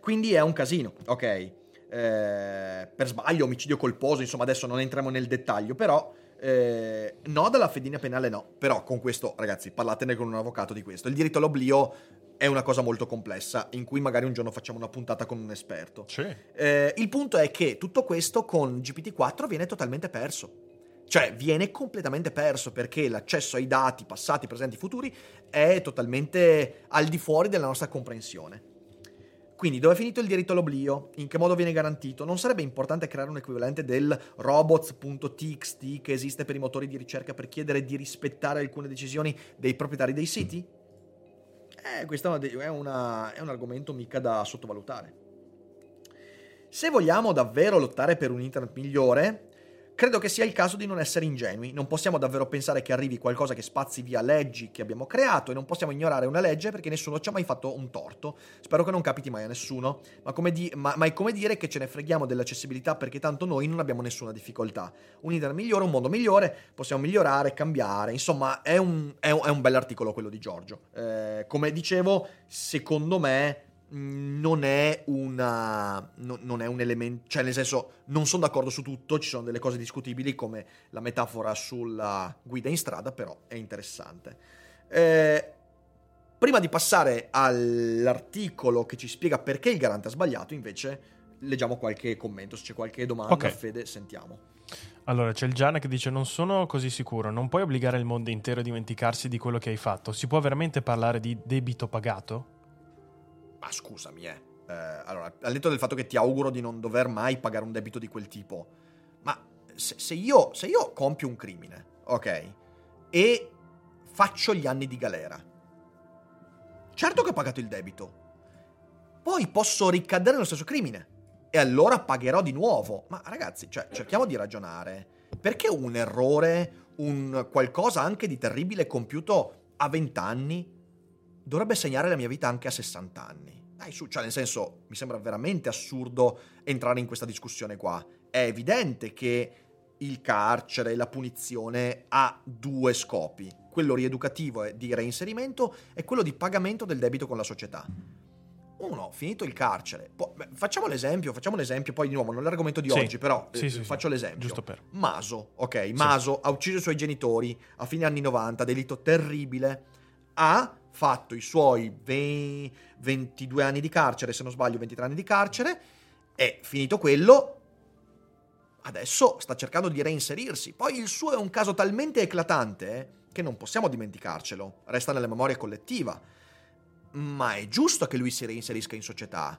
Quindi è un casino, ok? Eh, per sbaglio, omicidio colposo, insomma, adesso non entriamo nel dettaglio, però eh, no dalla fedina penale no. Però con questo, ragazzi, parlatene con un avvocato di questo. Il diritto all'oblio è una cosa molto complessa, in cui magari un giorno facciamo una puntata con un esperto. Sì. Eh, il punto è che tutto questo con GPT-4 viene totalmente perso. Cioè, viene completamente perso perché l'accesso ai dati passati, presenti, futuri è totalmente al di fuori della nostra comprensione. Quindi, dove è finito il diritto all'oblio? In che modo viene garantito? Non sarebbe importante creare un equivalente del robots.txt che esiste per i motori di ricerca per chiedere di rispettare alcune decisioni dei proprietari dei siti? Eh, questo è una- è un argomento mica da sottovalutare. Se vogliamo davvero lottare per un internet migliore, credo che sia il caso di non essere ingenui. Non possiamo davvero pensare che arrivi qualcosa che spazi via leggi che abbiamo creato e non possiamo ignorare una legge perché nessuno ci ha mai fatto un torto. Spero che non capiti mai a nessuno, ma, come di- ma- ma è come dire che ce ne freghiamo dell'accessibilità perché tanto noi non abbiamo nessuna difficoltà. Un internet migliore, un mondo migliore, possiamo migliorare, cambiare. Insomma, è un, è un, è un bell'articolo quello di Giorgio. Eh, come dicevo, secondo me non è una no- non è un elemento cioè nel senso non sono d'accordo su tutto ci sono delle cose discutibili come la metafora sulla guida in strada però è interessante Eh, prima di passare all'articolo che ci spiega perché il garante ha sbagliato invece leggiamo qualche commento se c'è qualche domanda Ok. Fede sentiamo Allora, c'è il Gianna che dice: Non sono così sicuro, non puoi obbligare il mondo intero a dimenticarsi di quello che hai fatto. Si può veramente parlare di debito pagato? Ma scusami, eh. Eh, allora, al netto del fatto che ti auguro di non dover mai pagare un debito di quel tipo, ma se, se io, se io compio un crimine, ok, e faccio gli anni di galera, certo che ho pagato il debito, poi posso ricadere nello stesso crimine e allora pagherò di nuovo. Ma ragazzi, cioè, cerchiamo di ragionare. Perché un errore, un qualcosa anche di terribile compiuto a 20 anni, dovrebbe segnare la mia vita anche a 60 anni? Dai, su, cioè, nel senso, mi sembra veramente assurdo entrare in questa discussione qua. È evidente che il carcere, la punizione ha due scopi, quello rieducativo e di reinserimento e quello di pagamento del debito con la società. Uno, finito il carcere, po- beh, facciamo l'esempio, facciamo l'esempio, poi di nuovo non è l'argomento di Sì. oggi, però Sì, eh, sì, sì. faccio l'esempio. Giusto per. Maso, ok, Maso ha ucciso i suoi genitori a fine anni 90, delitto terribile, ha fatto i suoi ve- 22 anni di carcere, se non sbaglio 23 anni di carcere, e finito quello, adesso sta cercando di reinserirsi. Poi il suo è un caso talmente eclatante eh, che non possiamo dimenticarcelo, resta nella memoria collettiva. Ma è giusto che lui si reinserisca in società.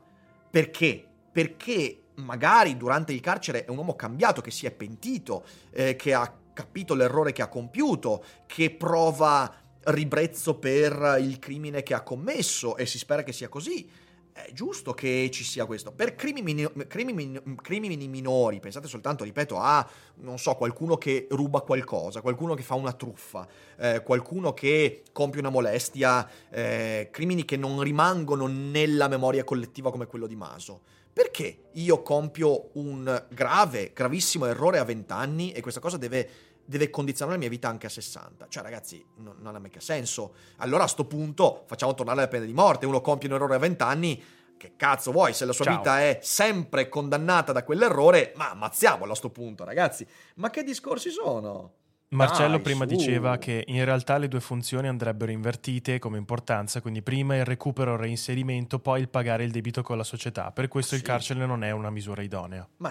Perché? Perché magari durante il carcere è un uomo cambiato, che si è pentito, eh, che ha capito l'errore che ha compiuto, che prova ribrezzo per il crimine che ha commesso e si spera che sia così. è giusto che ci sia questo. Per crimini, crimini, crimini, minori, pensate soltanto, ripeto, a, non so, qualcuno che ruba qualcosa, qualcuno che fa una truffa, eh, qualcuno che compie una molestia, eh, crimini che non rimangono nella memoria collettiva come quello di Maso. Perché io compio un grave, gravissimo errore a 20 anni e questa cosa deve deve condizionare la mia vita anche a 60. Cioè, ragazzi, no, non ha mica senso. Allora a sto punto facciamo tornare la pena di morte. Uno compie un errore a 20 anni. Che cazzo vuoi? Se la sua Ciao. vita è sempre condannata da quell'errore, ma ammazziamolo a sto punto, ragazzi. Ma che discorsi sono? Marcello Dai, prima su. diceva che in realtà le due funzioni andrebbero invertite come importanza, quindi prima il recupero e il reinserimento, poi il pagare il debito con la società. Per questo sì. il carcere non è una misura idonea. Ma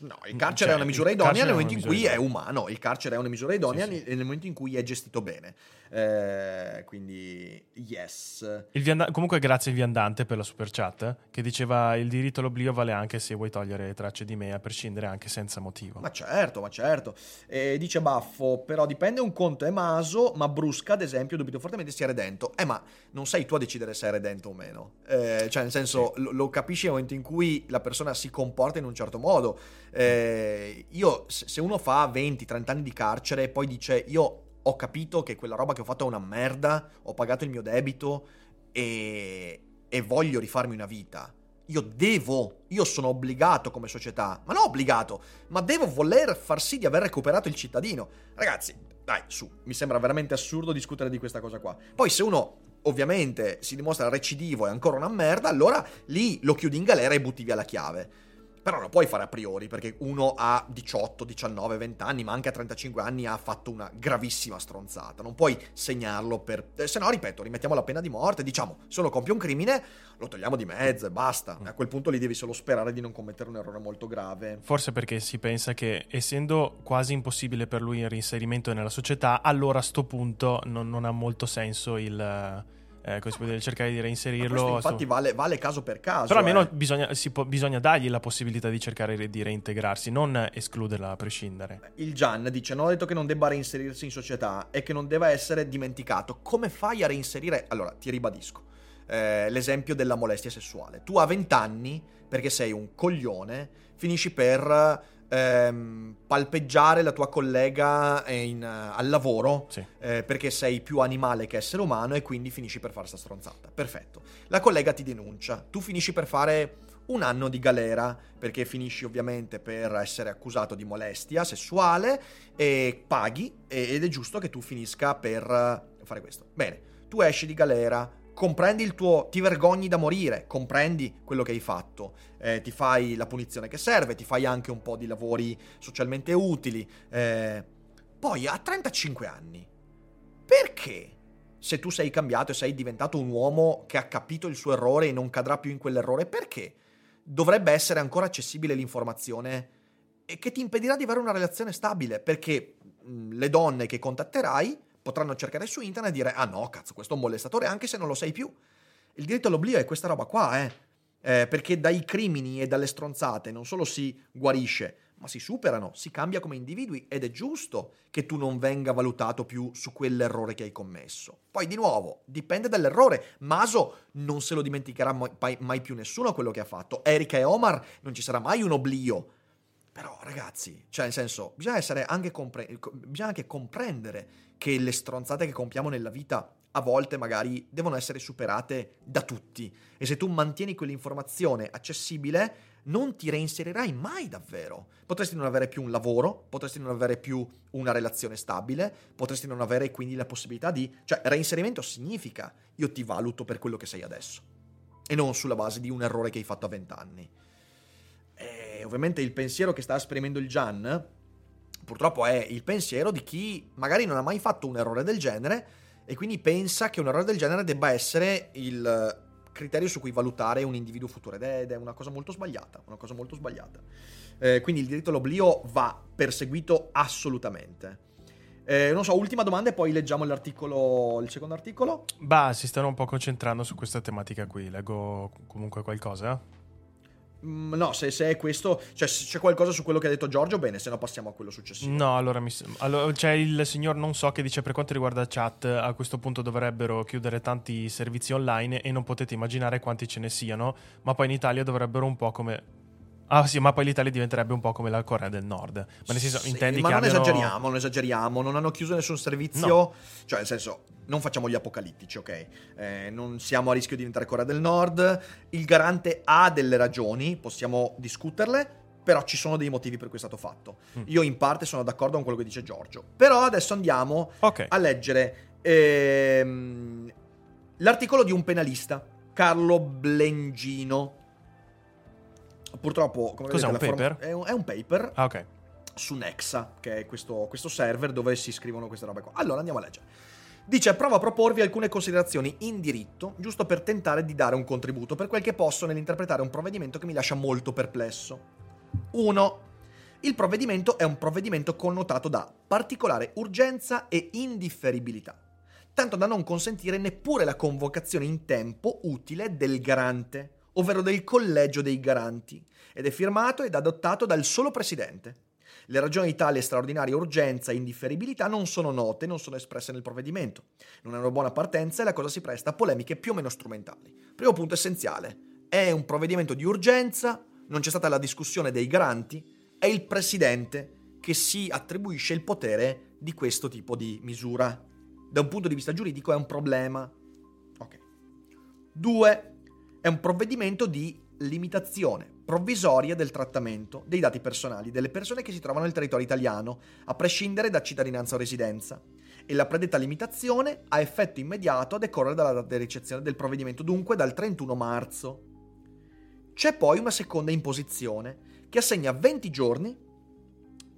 No, il carcere cioè, è una misura idonea nel momento in cui è umano, il carcere è una misura idonea sì, sì. nel momento in cui è gestito bene. Eh, quindi, yes. Vianda- comunque, grazie al viandante per la super chat che diceva: Il diritto all'oblio vale anche se vuoi togliere le tracce di me, a prescindere anche senza motivo. Ma certo, ma certo. Eh, dice Baffo: Però dipende un conto è maso, ma Brusca, ad esempio, dubito fortemente sia redento. Eh, ma non sei tu a decidere se è redento o meno. Eh, cioè, nel senso, sì. lo, lo, capisci nel momento in cui la persona si comporta in un certo modo. Eh, io, se uno fa 20-30 anni di carcere e poi dice: Io ho capito che quella roba che ho fatto è una merda, ho pagato il mio debito e, e voglio rifarmi una vita. Io devo, io sono obbligato come società, ma non obbligato, ma devo voler far sì di aver recuperato il cittadino. Ragazzi, dai, su, mi sembra veramente assurdo discutere di questa cosa qua. Poi se uno ovviamente si dimostra recidivo e ancora una merda, allora lì lo chiudi in galera e butti via la chiave. Però non lo puoi fare a priori, perché uno a 18, 19, 20 anni, ma anche a 35 anni ha fatto una gravissima stronzata. Non puoi segnarlo per... Eh, se no, ripeto, rimettiamo la pena di morte, diciamo, se uno compie un crimine, lo togliamo di mezzo e basta. A quel punto lì devi solo sperare di non commettere un errore molto grave. Forse perché si pensa che, essendo quasi impossibile per lui il reinserimento nella società, allora a sto punto non, non ha molto senso il eh, può dire, cercare di reinserirlo. infatti vale, vale, caso per caso. Però almeno eh. bisogna, può, bisogna, dargli la possibilità di cercare di reintegrarsi, non escluderla a prescindere. Il Gian dice: Non ho detto che non debba reinserirsi in società e che non debba essere dimenticato. Come fai a reinserire? Allora, ti ribadisco. Eh, l'esempio della molestia sessuale. Tu a 20 anni, perché sei un coglione, finisci per ehm, palpeggiare la tua collega in, uh, al lavoro sì. eh, perché sei più animale che essere umano e quindi finisci per fare sta stronzata. Perfetto. La collega ti denuncia, tu finisci per fare un anno di galera perché finisci ovviamente per essere accusato di molestia sessuale e paghi ed è giusto che tu finisca per fare questo. Bene, tu esci di galera, comprendi il tuo, ti vergogni da morire, comprendi quello che hai fatto, eh, ti fai la punizione che serve, ti fai anche un po' di lavori socialmente utili. Eh, poi a 35 anni, perché se tu sei cambiato e sei diventato un uomo che ha capito il suo errore e non cadrà più in quell'errore, perché dovrebbe essere ancora accessibile l'informazione che ti impedirà di avere una relazione stabile? Perché mh, le donne che contatterai potranno cercare su internet e dire ah no, cazzo, questo è un molestatore anche se non lo sei più. Il diritto all'oblio è questa roba qua, eh. eh. perché dai crimini e dalle stronzate non solo si guarisce, ma si superano, si cambia come individui ed è giusto che tu non venga valutato più su quell'errore che hai commesso. Poi di nuovo, dipende dall'errore. Maso non se lo dimenticherà mai, mai più nessuno quello che ha fatto. Erika e Omar non ci sarà mai un oblio. Però ragazzi, cioè nel senso, bisogna, anche, compre- bisogna anche comprendere che le stronzate che compiamo nella vita a volte magari devono essere superate da tutti e se tu mantieni quell'informazione accessibile non ti reinserirai mai davvero. Potresti non avere più un lavoro, potresti non avere più una relazione stabile, potresti non avere quindi la possibilità di... cioè reinserimento significa io ti valuto per quello che sei adesso e non sulla base di un errore che hai fatto a vent'anni. E ovviamente il pensiero che sta esprimendo il Gian purtroppo è il pensiero di chi magari non ha mai fatto un errore del genere e quindi pensa che un errore del genere debba essere il criterio su cui valutare un individuo futuro ed è, una cosa molto sbagliata, una cosa molto sbagliata. Eh, quindi il diritto all'oblio va perseguito assolutamente. Eh, non so, ultima domanda e poi leggiamo l'articolo, il secondo articolo. Bah, si stanno un po' concentrando su questa tematica qui, leggo comunque qualcosa. Mm, no, se, se è questo, cioè se c'è qualcosa su quello che ha detto Giorgio, bene, se no passiamo a quello successivo. No, allora, mi, allora c'è il signor non so che dice per quanto riguarda chat, a questo punto dovrebbero chiudere tanti servizi online e non potete immaginare quanti ce ne siano, ma poi in Italia dovrebbero un po' come... Ah sì, ma poi l'Italia diventerebbe un po' come la Corea del Nord. Ma nel senso, Sì, intendi ma che non abbiano- esageriamo, non esageriamo, non hanno chiuso nessun servizio, No. cioè nel senso, non facciamo gli apocalittici, ok? Eh, non siamo a rischio di diventare Corea del Nord, il garante ha delle ragioni, possiamo discuterle, però ci sono dei motivi per cui è stato fatto. Mm. Io in parte sono d'accordo con quello che dice Giorgio, però adesso andiamo Ok. a leggere ehm, l'articolo di un penalista, Carlo Blengino. Purtroppo, come Cos'è, vedete, un paper? è un, è un paper Ah, ok. su Nexa, che è questo, questo server dove si scrivono queste robe qua. Allora andiamo a leggere. Dice, provo a proporvi alcune considerazioni in diritto, giusto per tentare di dare un contributo per quel che posso nell'interpretare un provvedimento che mi lascia molto perplesso. 1. Il provvedimento è un provvedimento connotato da particolare urgenza e indifferibilità, tanto da non consentire neppure la convocazione in tempo utile del garante, ovvero del collegio dei garanti, ed è firmato ed adottato dal solo presidente. Le ragioni di tale straordinaria urgenza e indifferibilità non sono note, non sono espresse nel provvedimento. Non è una buona partenza e la cosa si presta a polemiche più o meno strumentali. Primo punto essenziale. È un provvedimento di urgenza, non c'è stata la discussione dei garanti, è il presidente che si attribuisce il potere di questo tipo di misura. Da un punto di vista giuridico è un problema. Ok. Due, è un provvedimento di limitazione provvisoria del trattamento dei dati personali delle persone che si trovano nel territorio italiano, a prescindere da cittadinanza o residenza. E la predetta limitazione ha effetto immediato a decorrere dalla data di ricezione del provvedimento, dunque dal 31 marzo. C'è poi una seconda imposizione che assegna 20 giorni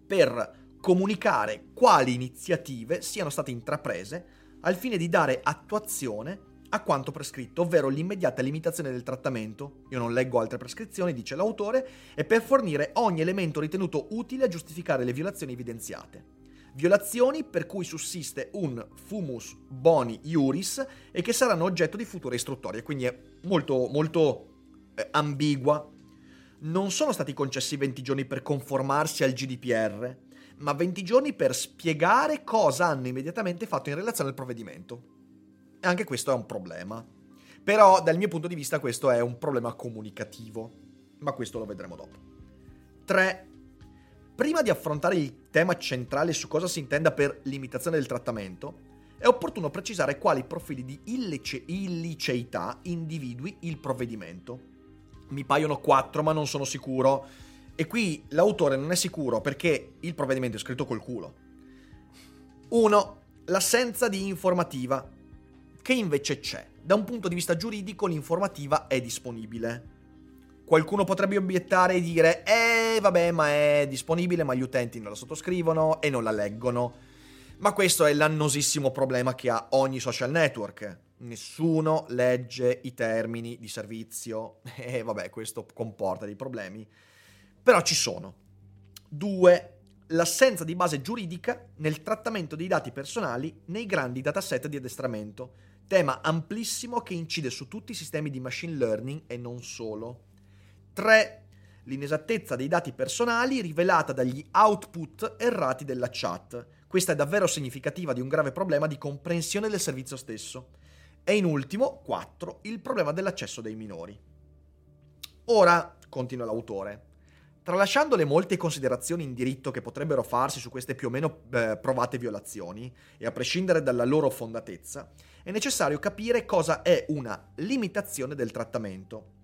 per comunicare quali iniziative siano state intraprese al fine di dare attuazione a quanto prescritto, ovvero l'immediata limitazione del trattamento, io non leggo altre prescrizioni, dice l'autore, e per fornire ogni elemento ritenuto utile a giustificare le violazioni evidenziate. Violazioni per cui sussiste un fumus boni iuris e che saranno oggetto di future istruttorie, quindi è molto, molto eh, ambigua. Non sono stati concessi 20 giorni per conformarsi al GDPR, ma 20 giorni per spiegare cosa hanno immediatamente fatto in relazione al provvedimento. E anche questo è un problema. Però dal mio punto di vista questo è un problema comunicativo, ma questo lo vedremo dopo. 3. Prima di affrontare il tema centrale su cosa si intenda per limitazione del trattamento, è opportuno precisare quali profili di illice- illiceità individui il provvedimento. Mi paiono 4, ma non sono sicuro. E qui l'autore non è sicuro perché il provvedimento è scritto col culo. 1. L'assenza di informativa, che invece c'è. Da un punto di vista giuridico l'informativa è disponibile. Qualcuno potrebbe obiettare e dire, eh vabbè ma è disponibile ma gli utenti non la sottoscrivono e non la leggono. Ma questo è l'annosissimo problema che ha ogni social network. Nessuno legge i termini di servizio e vabbè questo comporta dei problemi. Però ci sono. 2. L'assenza di base giuridica nel trattamento dei dati personali nei grandi dataset di addestramento, tema amplissimo che incide su tutti i sistemi di machine learning e non solo. 3. L'inesattezza dei dati personali rivelata dagli output errati della chat. Questa è davvero significativa di un grave problema di comprensione del servizio stesso. E in ultimo, 4. Il problema dell'accesso dei minori. Ora, continua l'autore, Tralasciando le molte considerazioni in diritto che potrebbero farsi su queste più o meno eh, provate violazioni, e a prescindere dalla loro fondatezza, è necessario capire cosa è una limitazione del trattamento.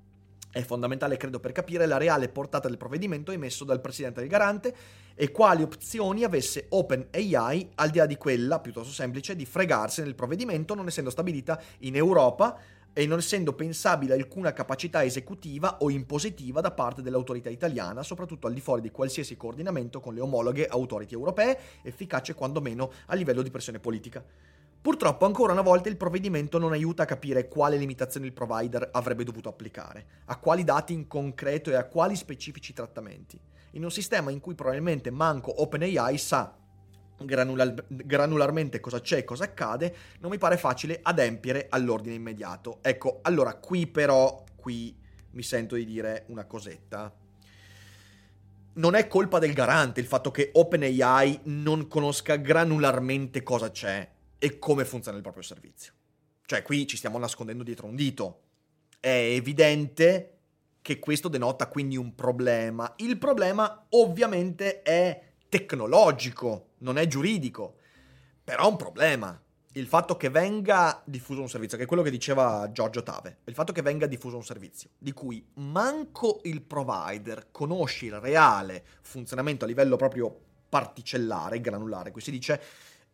È fondamentale, credo, per capire la reale portata del provvedimento emesso dal Presidente del Garante e quali opzioni avesse OpenAI al di là di quella, piuttosto semplice, di fregarsi nel provvedimento non essendo stabilita in Europa e non essendo pensabile alcuna capacità esecutiva o impositiva da parte dell'autorità italiana, soprattutto al di fuori di qualsiasi coordinamento con le omologhe autority europee, efficace quando meno a livello di pressione politica. Purtroppo ancora una volta il provvedimento non aiuta a capire quale limitazioni il provider avrebbe dovuto applicare, a quali dati in concreto e a quali specifici trattamenti, in un sistema in cui probabilmente manco OpenAI sa granular- granularmente cosa c'è e cosa accade, non mi pare facile adempiere all'ordine immediato. Ecco, allora qui però, qui mi sento di dire una cosetta. Non è colpa del garante il fatto che OpenAI non conosca granularmente cosa c'è e come funziona il proprio servizio. Cioè, qui ci stiamo nascondendo dietro un dito. È evidente che questo denota quindi un problema. Il problema ovviamente è tecnologico, non è giuridico, però è un problema. Il fatto che venga diffuso un servizio, che è quello che diceva Giorgio Tave, il fatto che venga diffuso un servizio di cui manco il provider conosce il reale funzionamento a livello proprio particellare, granulare, qui si dice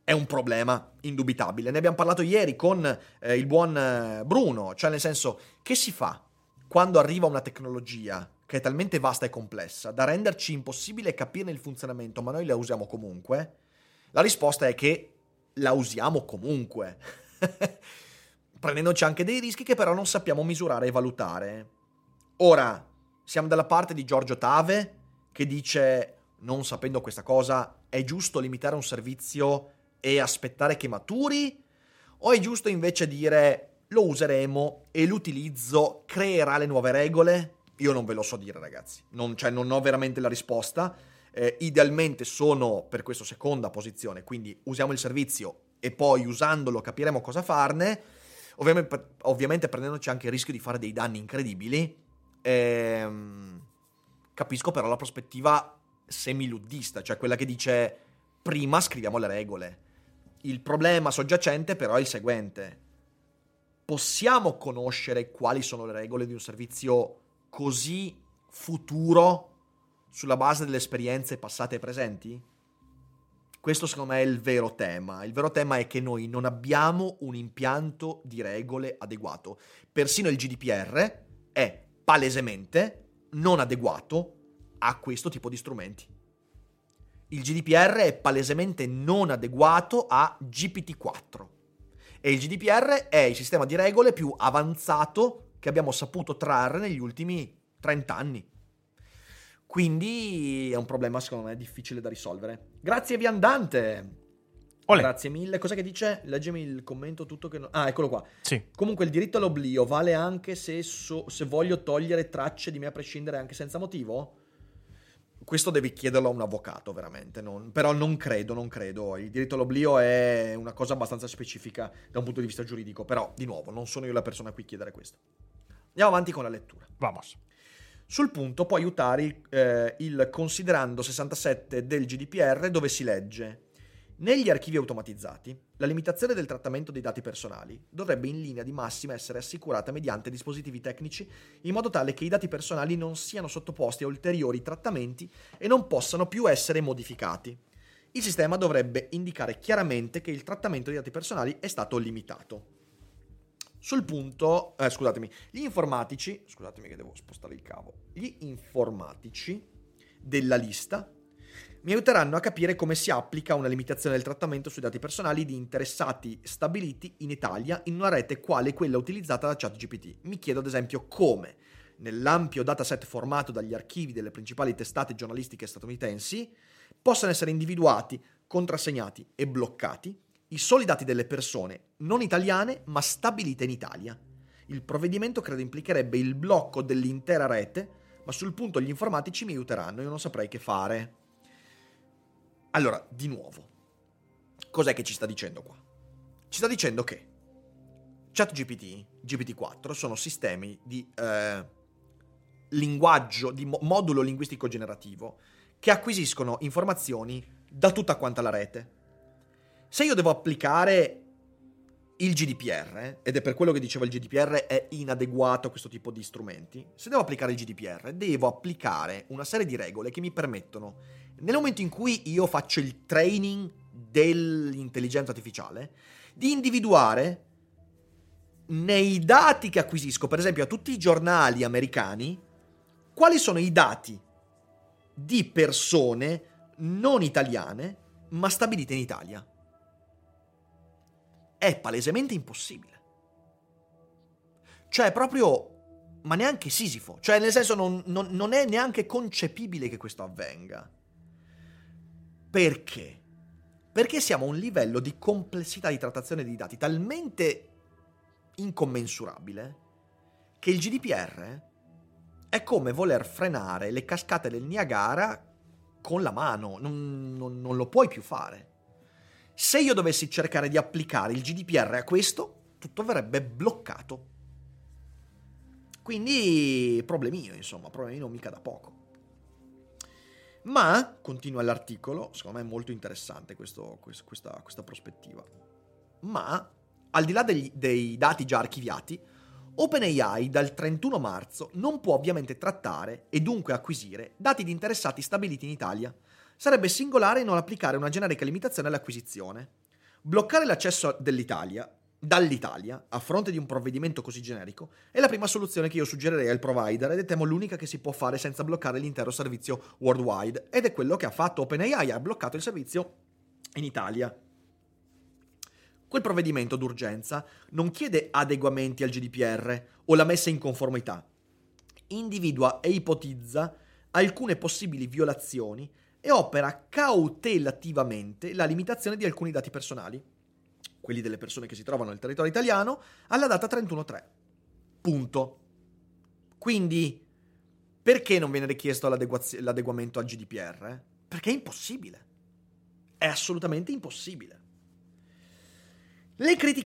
è un problema indubitabile. Ne abbiamo parlato ieri con eh, il buon eh, Bruno, cioè nel senso che si fa quando arriva una tecnologia che è talmente vasta e complessa da renderci impossibile capirne il funzionamento, ma noi la usiamo comunque? La risposta è che la usiamo comunque, prendendoci anche dei rischi che però non sappiamo misurare e valutare. Ora, siamo dalla parte di Giorgio Tave che dice, non sapendo questa cosa, è giusto limitare un servizio e aspettare che maturi? O è giusto invece dire lo useremo e l'utilizzo creerà le nuove regole? Io non ve lo so dire, ragazzi. Non, cioè, non ho veramente la risposta. Eh, idealmente sono per questa seconda posizione, quindi usiamo il servizio e poi usandolo capiremo cosa farne. Ovviamente, ovviamente prendendoci anche il rischio di fare dei danni incredibili. Ehm, capisco però la prospettiva semiluddista, cioè quella che dice prima scriviamo le regole. Il problema soggiacente però è il seguente possiamo conoscere quali sono le regole di un servizio così futuro sulla base delle esperienze passate e presenti? Questo secondo me è il vero tema. Il vero tema è che noi non abbiamo un impianto di regole adeguato. Persino il GDPR è palesemente non adeguato a questo tipo di strumenti. Il GDPR è palesemente non adeguato a GPT-4 e il GDPR è il sistema di regole più avanzato che abbiamo saputo trarre negli ultimi 30 anni. Quindi è un problema secondo me difficile da risolvere. Grazie Viandante. Olè. Grazie mille. Cos'è che dice? Leggimi il commento tutto che... No... Ah, eccolo qua. Sì. Comunque il diritto all'oblio vale anche se, so... se voglio togliere tracce di me a prescindere anche senza motivo? Questo devi chiederlo a un avvocato, veramente. Non, però non credo, non credo. Il diritto all'oblio è una cosa abbastanza specifica da un punto di vista giuridico. Però, di nuovo, non sono io la persona a cui chiedere questo. Andiamo avanti con la lettura. Vamos. Sul punto può aiutare eh, il considerando 67 del GDPR dove si legge negli archivi automatizzati, la limitazione del trattamento dei dati personali dovrebbe in linea di massima essere assicurata mediante dispositivi tecnici in modo tale che i dati personali non siano sottoposti a ulteriori trattamenti e non possano più essere modificati. Il sistema dovrebbe indicare chiaramente che il trattamento dei dati personali è stato limitato. Sul punto, eh, scusatemi, gli informatici, scusatemi che devo spostare il cavo, gli informatici della lista mi aiuteranno a capire come si applica una limitazione del trattamento sui dati personali di interessati stabiliti in Italia in una rete quale quella utilizzata da ChatGPT. Mi chiedo ad esempio come, nell'ampio dataset formato dagli archivi delle principali testate giornalistiche statunitensi, possano essere individuati, contrassegnati e bloccati i soli dati delle persone non italiane ma stabilite in Italia. Il provvedimento credo implicherebbe il blocco dell'intera rete, ma sul punto gli informatici mi aiuteranno, io non saprei che fare. Allora, di nuovo, cos'è che ci sta dicendo qua? Ci sta dicendo che ChatGPT, GPT-4 sono sistemi di eh, linguaggio, di mo- modulo linguistico generativo che acquisiscono informazioni da tutta quanta la rete. Se io devo applicare il GDPR, ed è per quello che dicevo il GDPR è inadeguato a questo tipo di strumenti, se devo applicare il GDPR devo applicare una serie di regole che mi permettono nel momento in cui io faccio il training dell'intelligenza artificiale, di individuare nei dati che acquisisco, per esempio a tutti i giornali americani, quali sono i dati di persone non italiane ma stabilite in Italia. È palesemente impossibile. Cioè, proprio ma neanche Sisifo. Cioè, nel senso, non, non, non, è neanche concepibile che questo avvenga. Perché? Perché siamo a un livello di complessità di trattazione di dati talmente incommensurabile che il GDPR è come voler frenare le cascate del Niagara con la mano, non, non, non lo puoi più fare. Se io dovessi cercare di applicare il GDPR a questo, tutto verrebbe bloccato. Quindi problemino, insomma, problemino mica da poco. Ma, continua l'articolo, secondo me è molto interessante questo, questo, questa, questa, prospettiva, ma al di là degli, dei dati già archiviati, OpenAI dal 31 marzo non può ovviamente trattare e dunque acquisire dati di interessati stabiliti in Italia. Sarebbe singolare non applicare una generica limitazione all'acquisizione. Bloccare l'accesso dell'Italia dall'Italia, a fronte di un provvedimento così generico, è la prima soluzione che io suggerirei al provider ed è temo l'unica che si può fare senza bloccare l'intero servizio worldwide ed è quello che ha fatto OpenAI, ha bloccato il servizio in Italia. Quel provvedimento d'urgenza non chiede adeguamenti al GDPR o la messa in conformità, individua e ipotizza alcune possibili violazioni e opera cautelativamente la limitazione di alcuni dati personali quelli delle persone che si trovano nel territorio italiano, alla data 31-3. Punto. Quindi, perché non viene richiesto l'adeguamento al GDPR? Perché è impossibile. È assolutamente impossibile. Le critiche.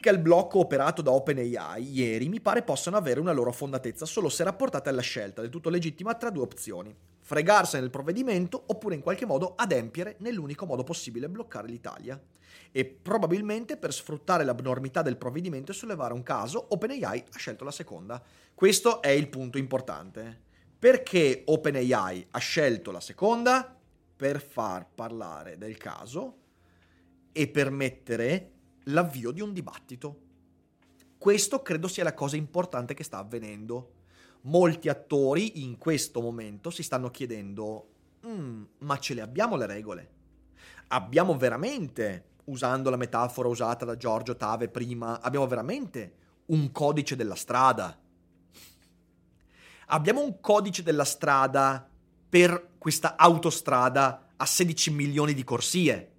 che al blocco operato da OpenAI ieri mi pare possano avere una loro fondatezza solo se rapportate alla scelta del tutto legittima tra due opzioni fregarsene del provvedimento oppure in qualche modo adempiere nell'unico modo possibile bloccare l'Italia. E probabilmente per sfruttare l'abnormità del provvedimento e sollevare un caso, OpenAI ha scelto la seconda. Questo è il punto importante. Perché OpenAI ha scelto la seconda? Per far parlare del caso e permettere l'avvio di un dibattito. Questo credo sia la cosa importante che sta avvenendo molti attori in questo momento si stanno chiedendo, mm, ma ce le abbiamo le regole? Abbiamo veramente, usando la metafora usata da Giorgio Tave prima, abbiamo veramente un codice della strada? Abbiamo un codice della strada per questa autostrada a 16 milioni di corsie?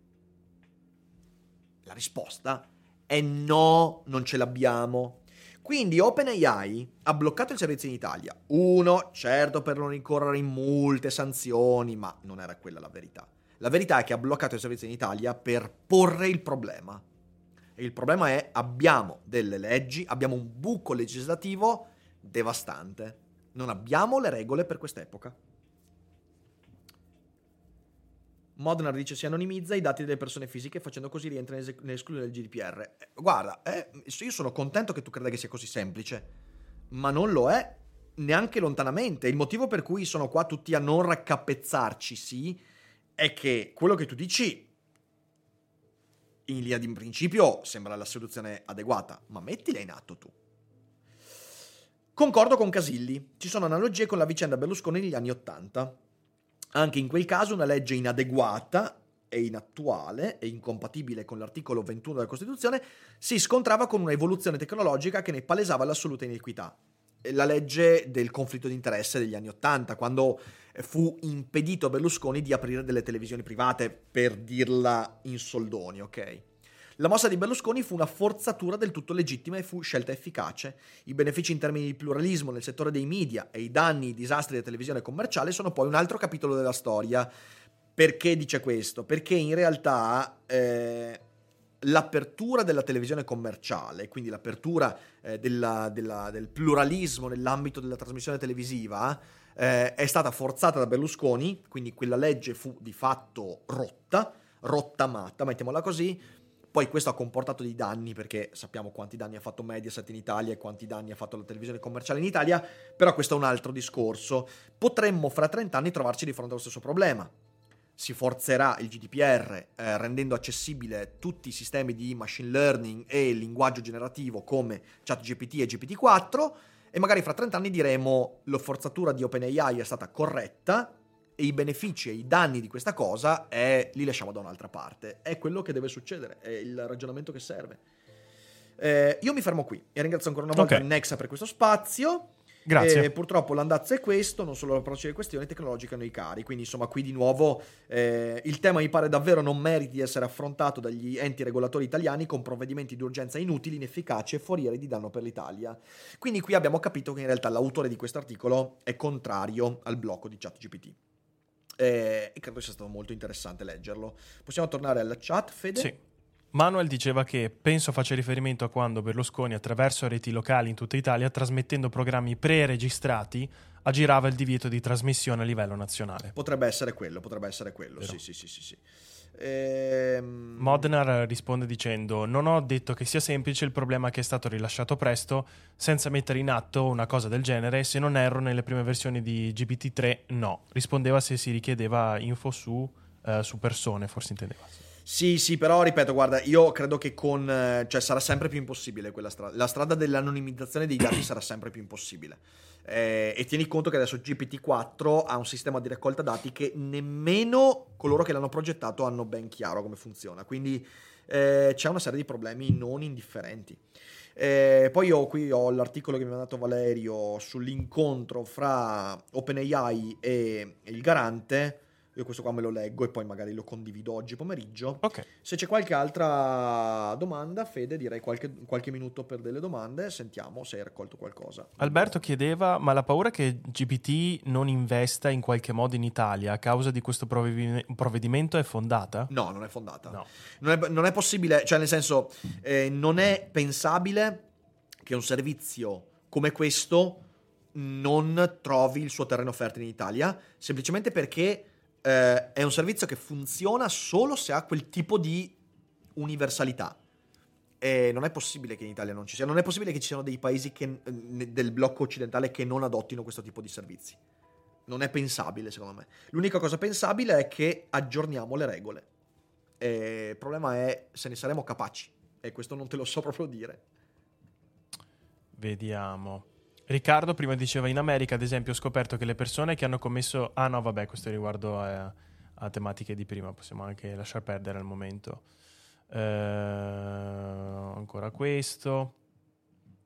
La risposta è no, non ce l'abbiamo. Quindi OpenAI ha bloccato il servizio in Italia. Uno, certo per non incorrere in molte sanzioni, ma non era quella la verità. La verità è che ha bloccato il servizio in Italia per porre il problema. E il problema è abbiamo delle leggi, abbiamo un buco legislativo devastante. Non abbiamo le regole per quest'epoca. Modnar dice si anonimizza i dati delle persone fisiche facendo così rientra nell'esclusione del GDPR. Eh, guarda, eh, io sono contento che tu creda che sia così semplice, ma non lo è neanche lontanamente. Il motivo per cui sono qua tutti a non raccapezzarci, sì, è che quello che tu dici in linea di principio sembra la soluzione adeguata, ma mettila in atto tu. Concordo con Casilli, ci sono analogie con la vicenda Berlusconi negli anni Ottanta. Anche in quel caso una legge inadeguata e inattuale e incompatibile con l'articolo 21 della Costituzione si scontrava con un'evoluzione tecnologica che ne palesava l'assoluta inequità. La legge del conflitto di interesse degli anni Ottanta, quando fu impedito a Berlusconi di aprire delle televisioni private, per dirla in soldoni, ok? La mossa di Berlusconi fu una forzatura del tutto legittima e fu scelta efficace. I benefici in termini di pluralismo nel settore dei media e i danni, i disastri della televisione commerciale sono poi un altro capitolo della storia. Perché dice questo? Perché in realtà eh, l'apertura della televisione commerciale, quindi l'apertura eh, della, della, del pluralismo nell'ambito della trasmissione televisiva, eh, è stata forzata da Berlusconi, quindi quella legge fu di fatto rotta, rottamata, mettiamola così, poi questo ha comportato dei danni perché sappiamo quanti danni ha fatto Mediaset in Italia e quanti danni ha fatto la televisione commerciale in Italia, però questo è un altro discorso. Potremmo fra 30 anni trovarci di fronte allo stesso problema. Si forzerà il GDPR eh, rendendo accessibile tutti i sistemi di machine learning e linguaggio generativo come ChatGPT e GPT-4 e magari fra 30 anni diremo la forzatura di OpenAI è stata corretta e i benefici e i danni di questa cosa è, li lasciamo da un'altra parte. È quello che deve succedere, è il ragionamento che serve. Eh, io mi fermo qui e ringrazio ancora una volta Ok. Nexa per questo spazio. Grazie. E purtroppo l'andazzo è questo, non solo l'approccio alle questioni tecnologiche noi cari. Quindi, insomma, qui di nuovo eh, il tema mi pare davvero non meriti di essere affrontato dagli enti regolatori italiani con provvedimenti di urgenza inutili, inefficaci e forieri di danno per l'Italia. Quindi qui abbiamo capito che in realtà l'autore di questo articolo è contrario al blocco di ChatGPT. Eh, e credo sia stato molto interessante leggerlo. Possiamo tornare alla chat, Fede? Sì. Manuel diceva che penso faccia riferimento a quando Berlusconi, attraverso reti locali in tutta Italia, trasmettendo programmi pre-registrati, aggirava il divieto di trasmissione a livello nazionale. Potrebbe essere quello, potrebbe essere quello. Vero. Sì, sì, sì, sì. sì. Ehm, Modnar risponde dicendo: Non ho detto che sia semplice, il problema è che è stato rilasciato presto, senza mettere in atto una cosa del genere. Se non erro, nelle prime versioni di GPT-3, no. Rispondeva se si richiedeva info su, eh, su persone, forse intendeva. Sì, sì, però ripeto, guarda, io credo che con... eh, cioè sarà sempre più impossibile quella strada. La strada dell'anonimizzazione dei dati sarà sempre più impossibile. Eh, e tieni conto che adesso GPT-4 ha un sistema di raccolta dati che nemmeno coloro che l'hanno progettato hanno ben chiaro come funziona. Quindi eh, c'è una serie di problemi non indifferenti. Eh, poi io qui ho l'articolo che mi ha mandato Valerio sull'incontro fra OpenAI e il garante. Io questo qua me lo leggo e poi magari lo condivido oggi pomeriggio. Ok. Se c'è qualche altra domanda, Fede, direi qualche, qualche minuto per delle domande. Sentiamo se hai raccolto qualcosa. Alberto chiedeva: Ma la paura che GPT non investa in qualche modo in Italia a causa di questo provvedi- provvedimento è fondata? No, non è fondata. No. Non, è, non è possibile, cioè nel senso, eh, non è pensabile che un servizio come questo non trovi il suo terreno fertile in Italia, semplicemente perché eh, è un servizio che funziona solo se ha quel tipo di universalità. E non è possibile che in Italia non ci sia, non è possibile che ci siano dei paesi che- del blocco occidentale che non adottino questo tipo di servizi. Non è pensabile, secondo me. L'unica cosa pensabile è che aggiorniamo le regole. E il problema è se ne saremo capaci. E questo non te lo so proprio dire. Vediamo. Riccardo prima diceva in America, ad esempio, ho scoperto che le persone che hanno commesso... Ah no, vabbè, questo è riguardo a, a tematiche di prima, possiamo anche lasciar perdere al momento. Eh, ancora questo.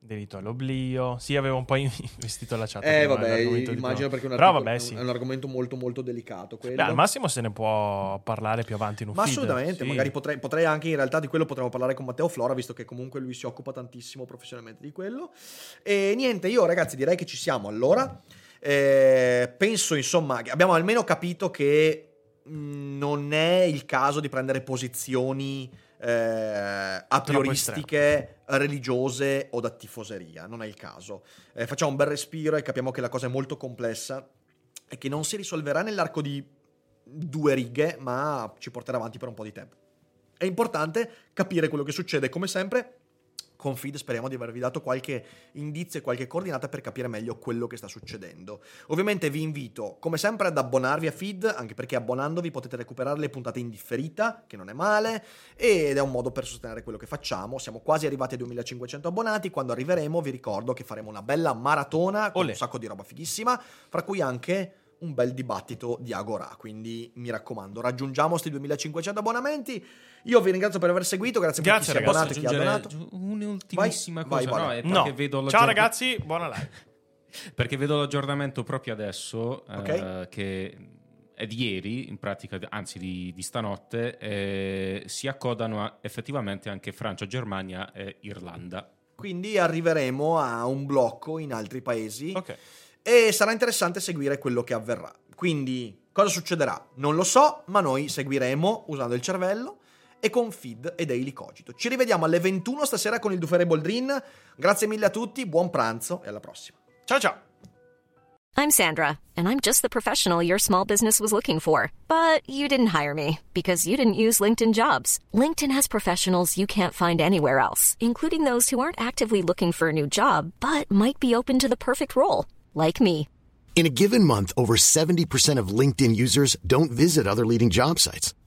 Delitto all'oblio. Sì, avevo un po' investito la chat. Eh, vabbè, immagino perché è un, Però vabbè, è un- sì. è un argomento molto, molto delicato. Quello. Beh, al massimo se ne può parlare più avanti in un Ma feed. assolutamente, Sì. magari potrei, potrei anche in realtà di quello potremmo parlare con Matteo Flora, visto che comunque lui si occupa tantissimo professionalmente di quello. E niente, io ragazzi direi che ci siamo allora. Eh, penso insomma che abbiamo almeno capito che mh, non è il caso di prendere posizioni eh, a prioristiche, religiose o da tifoseria, non è il caso. Eh, facciamo un bel respiro e capiamo che la cosa è molto complessa e che non si risolverà nell'arco di due righe, ma ci porterà avanti per un po' di tempo. È importante capire quello che succede, come sempre. Con Feed speriamo di avervi dato qualche indizio e qualche coordinata per capire meglio quello che sta succedendo. Ovviamente vi invito, come sempre, ad abbonarvi a Feed, anche perché abbonandovi potete recuperare le puntate in differita, che non è male, ed è un modo per sostenere quello che facciamo. Siamo quasi arrivati a 2500 abbonati, quando arriveremo vi ricordo che faremo una bella maratona con Olè. un sacco di roba fighissima, fra cui anche un bel dibattito di Agora. Quindi mi raccomando, raggiungiamo questi 2500 abbonamenti. Io vi ringrazio per aver seguito, grazie, Grazie, per chi si è ragazzi. abbonato e chi ha donato. un'ultimissima Vai, cosa. vai, no, è No. Ciao ragazzi, buona live. Perché vedo l'aggiornamento proprio adesso, eh, Ok. che è di ieri, in pratica, anzi di, di stanotte, eh, si accodano a- effettivamente anche Francia, Germania e Irlanda. Quindi arriveremo a un blocco in altri paesi Ok. e sarà interessante seguire quello che avverrà. Quindi cosa succederà? Non lo so, ma noi seguiremo usando il cervello e con Feed e Daily Cogito. Ci rivediamo alle 21 stasera con il Dufere Boldrin. Grazie mille a tutti, buon pranzo e alla prossima. Ciao ciao. I'm Sandra, and I'm just the professional your small business was looking for. But you didn't hire me because you didn't use LinkedIn jobs. LinkedIn has professionals you can't find anywhere else, including those who aren't actively looking for a new job but might be open to the perfect role, like me. In a given month, over 70% of LinkedIn users don't visit other leading job sites.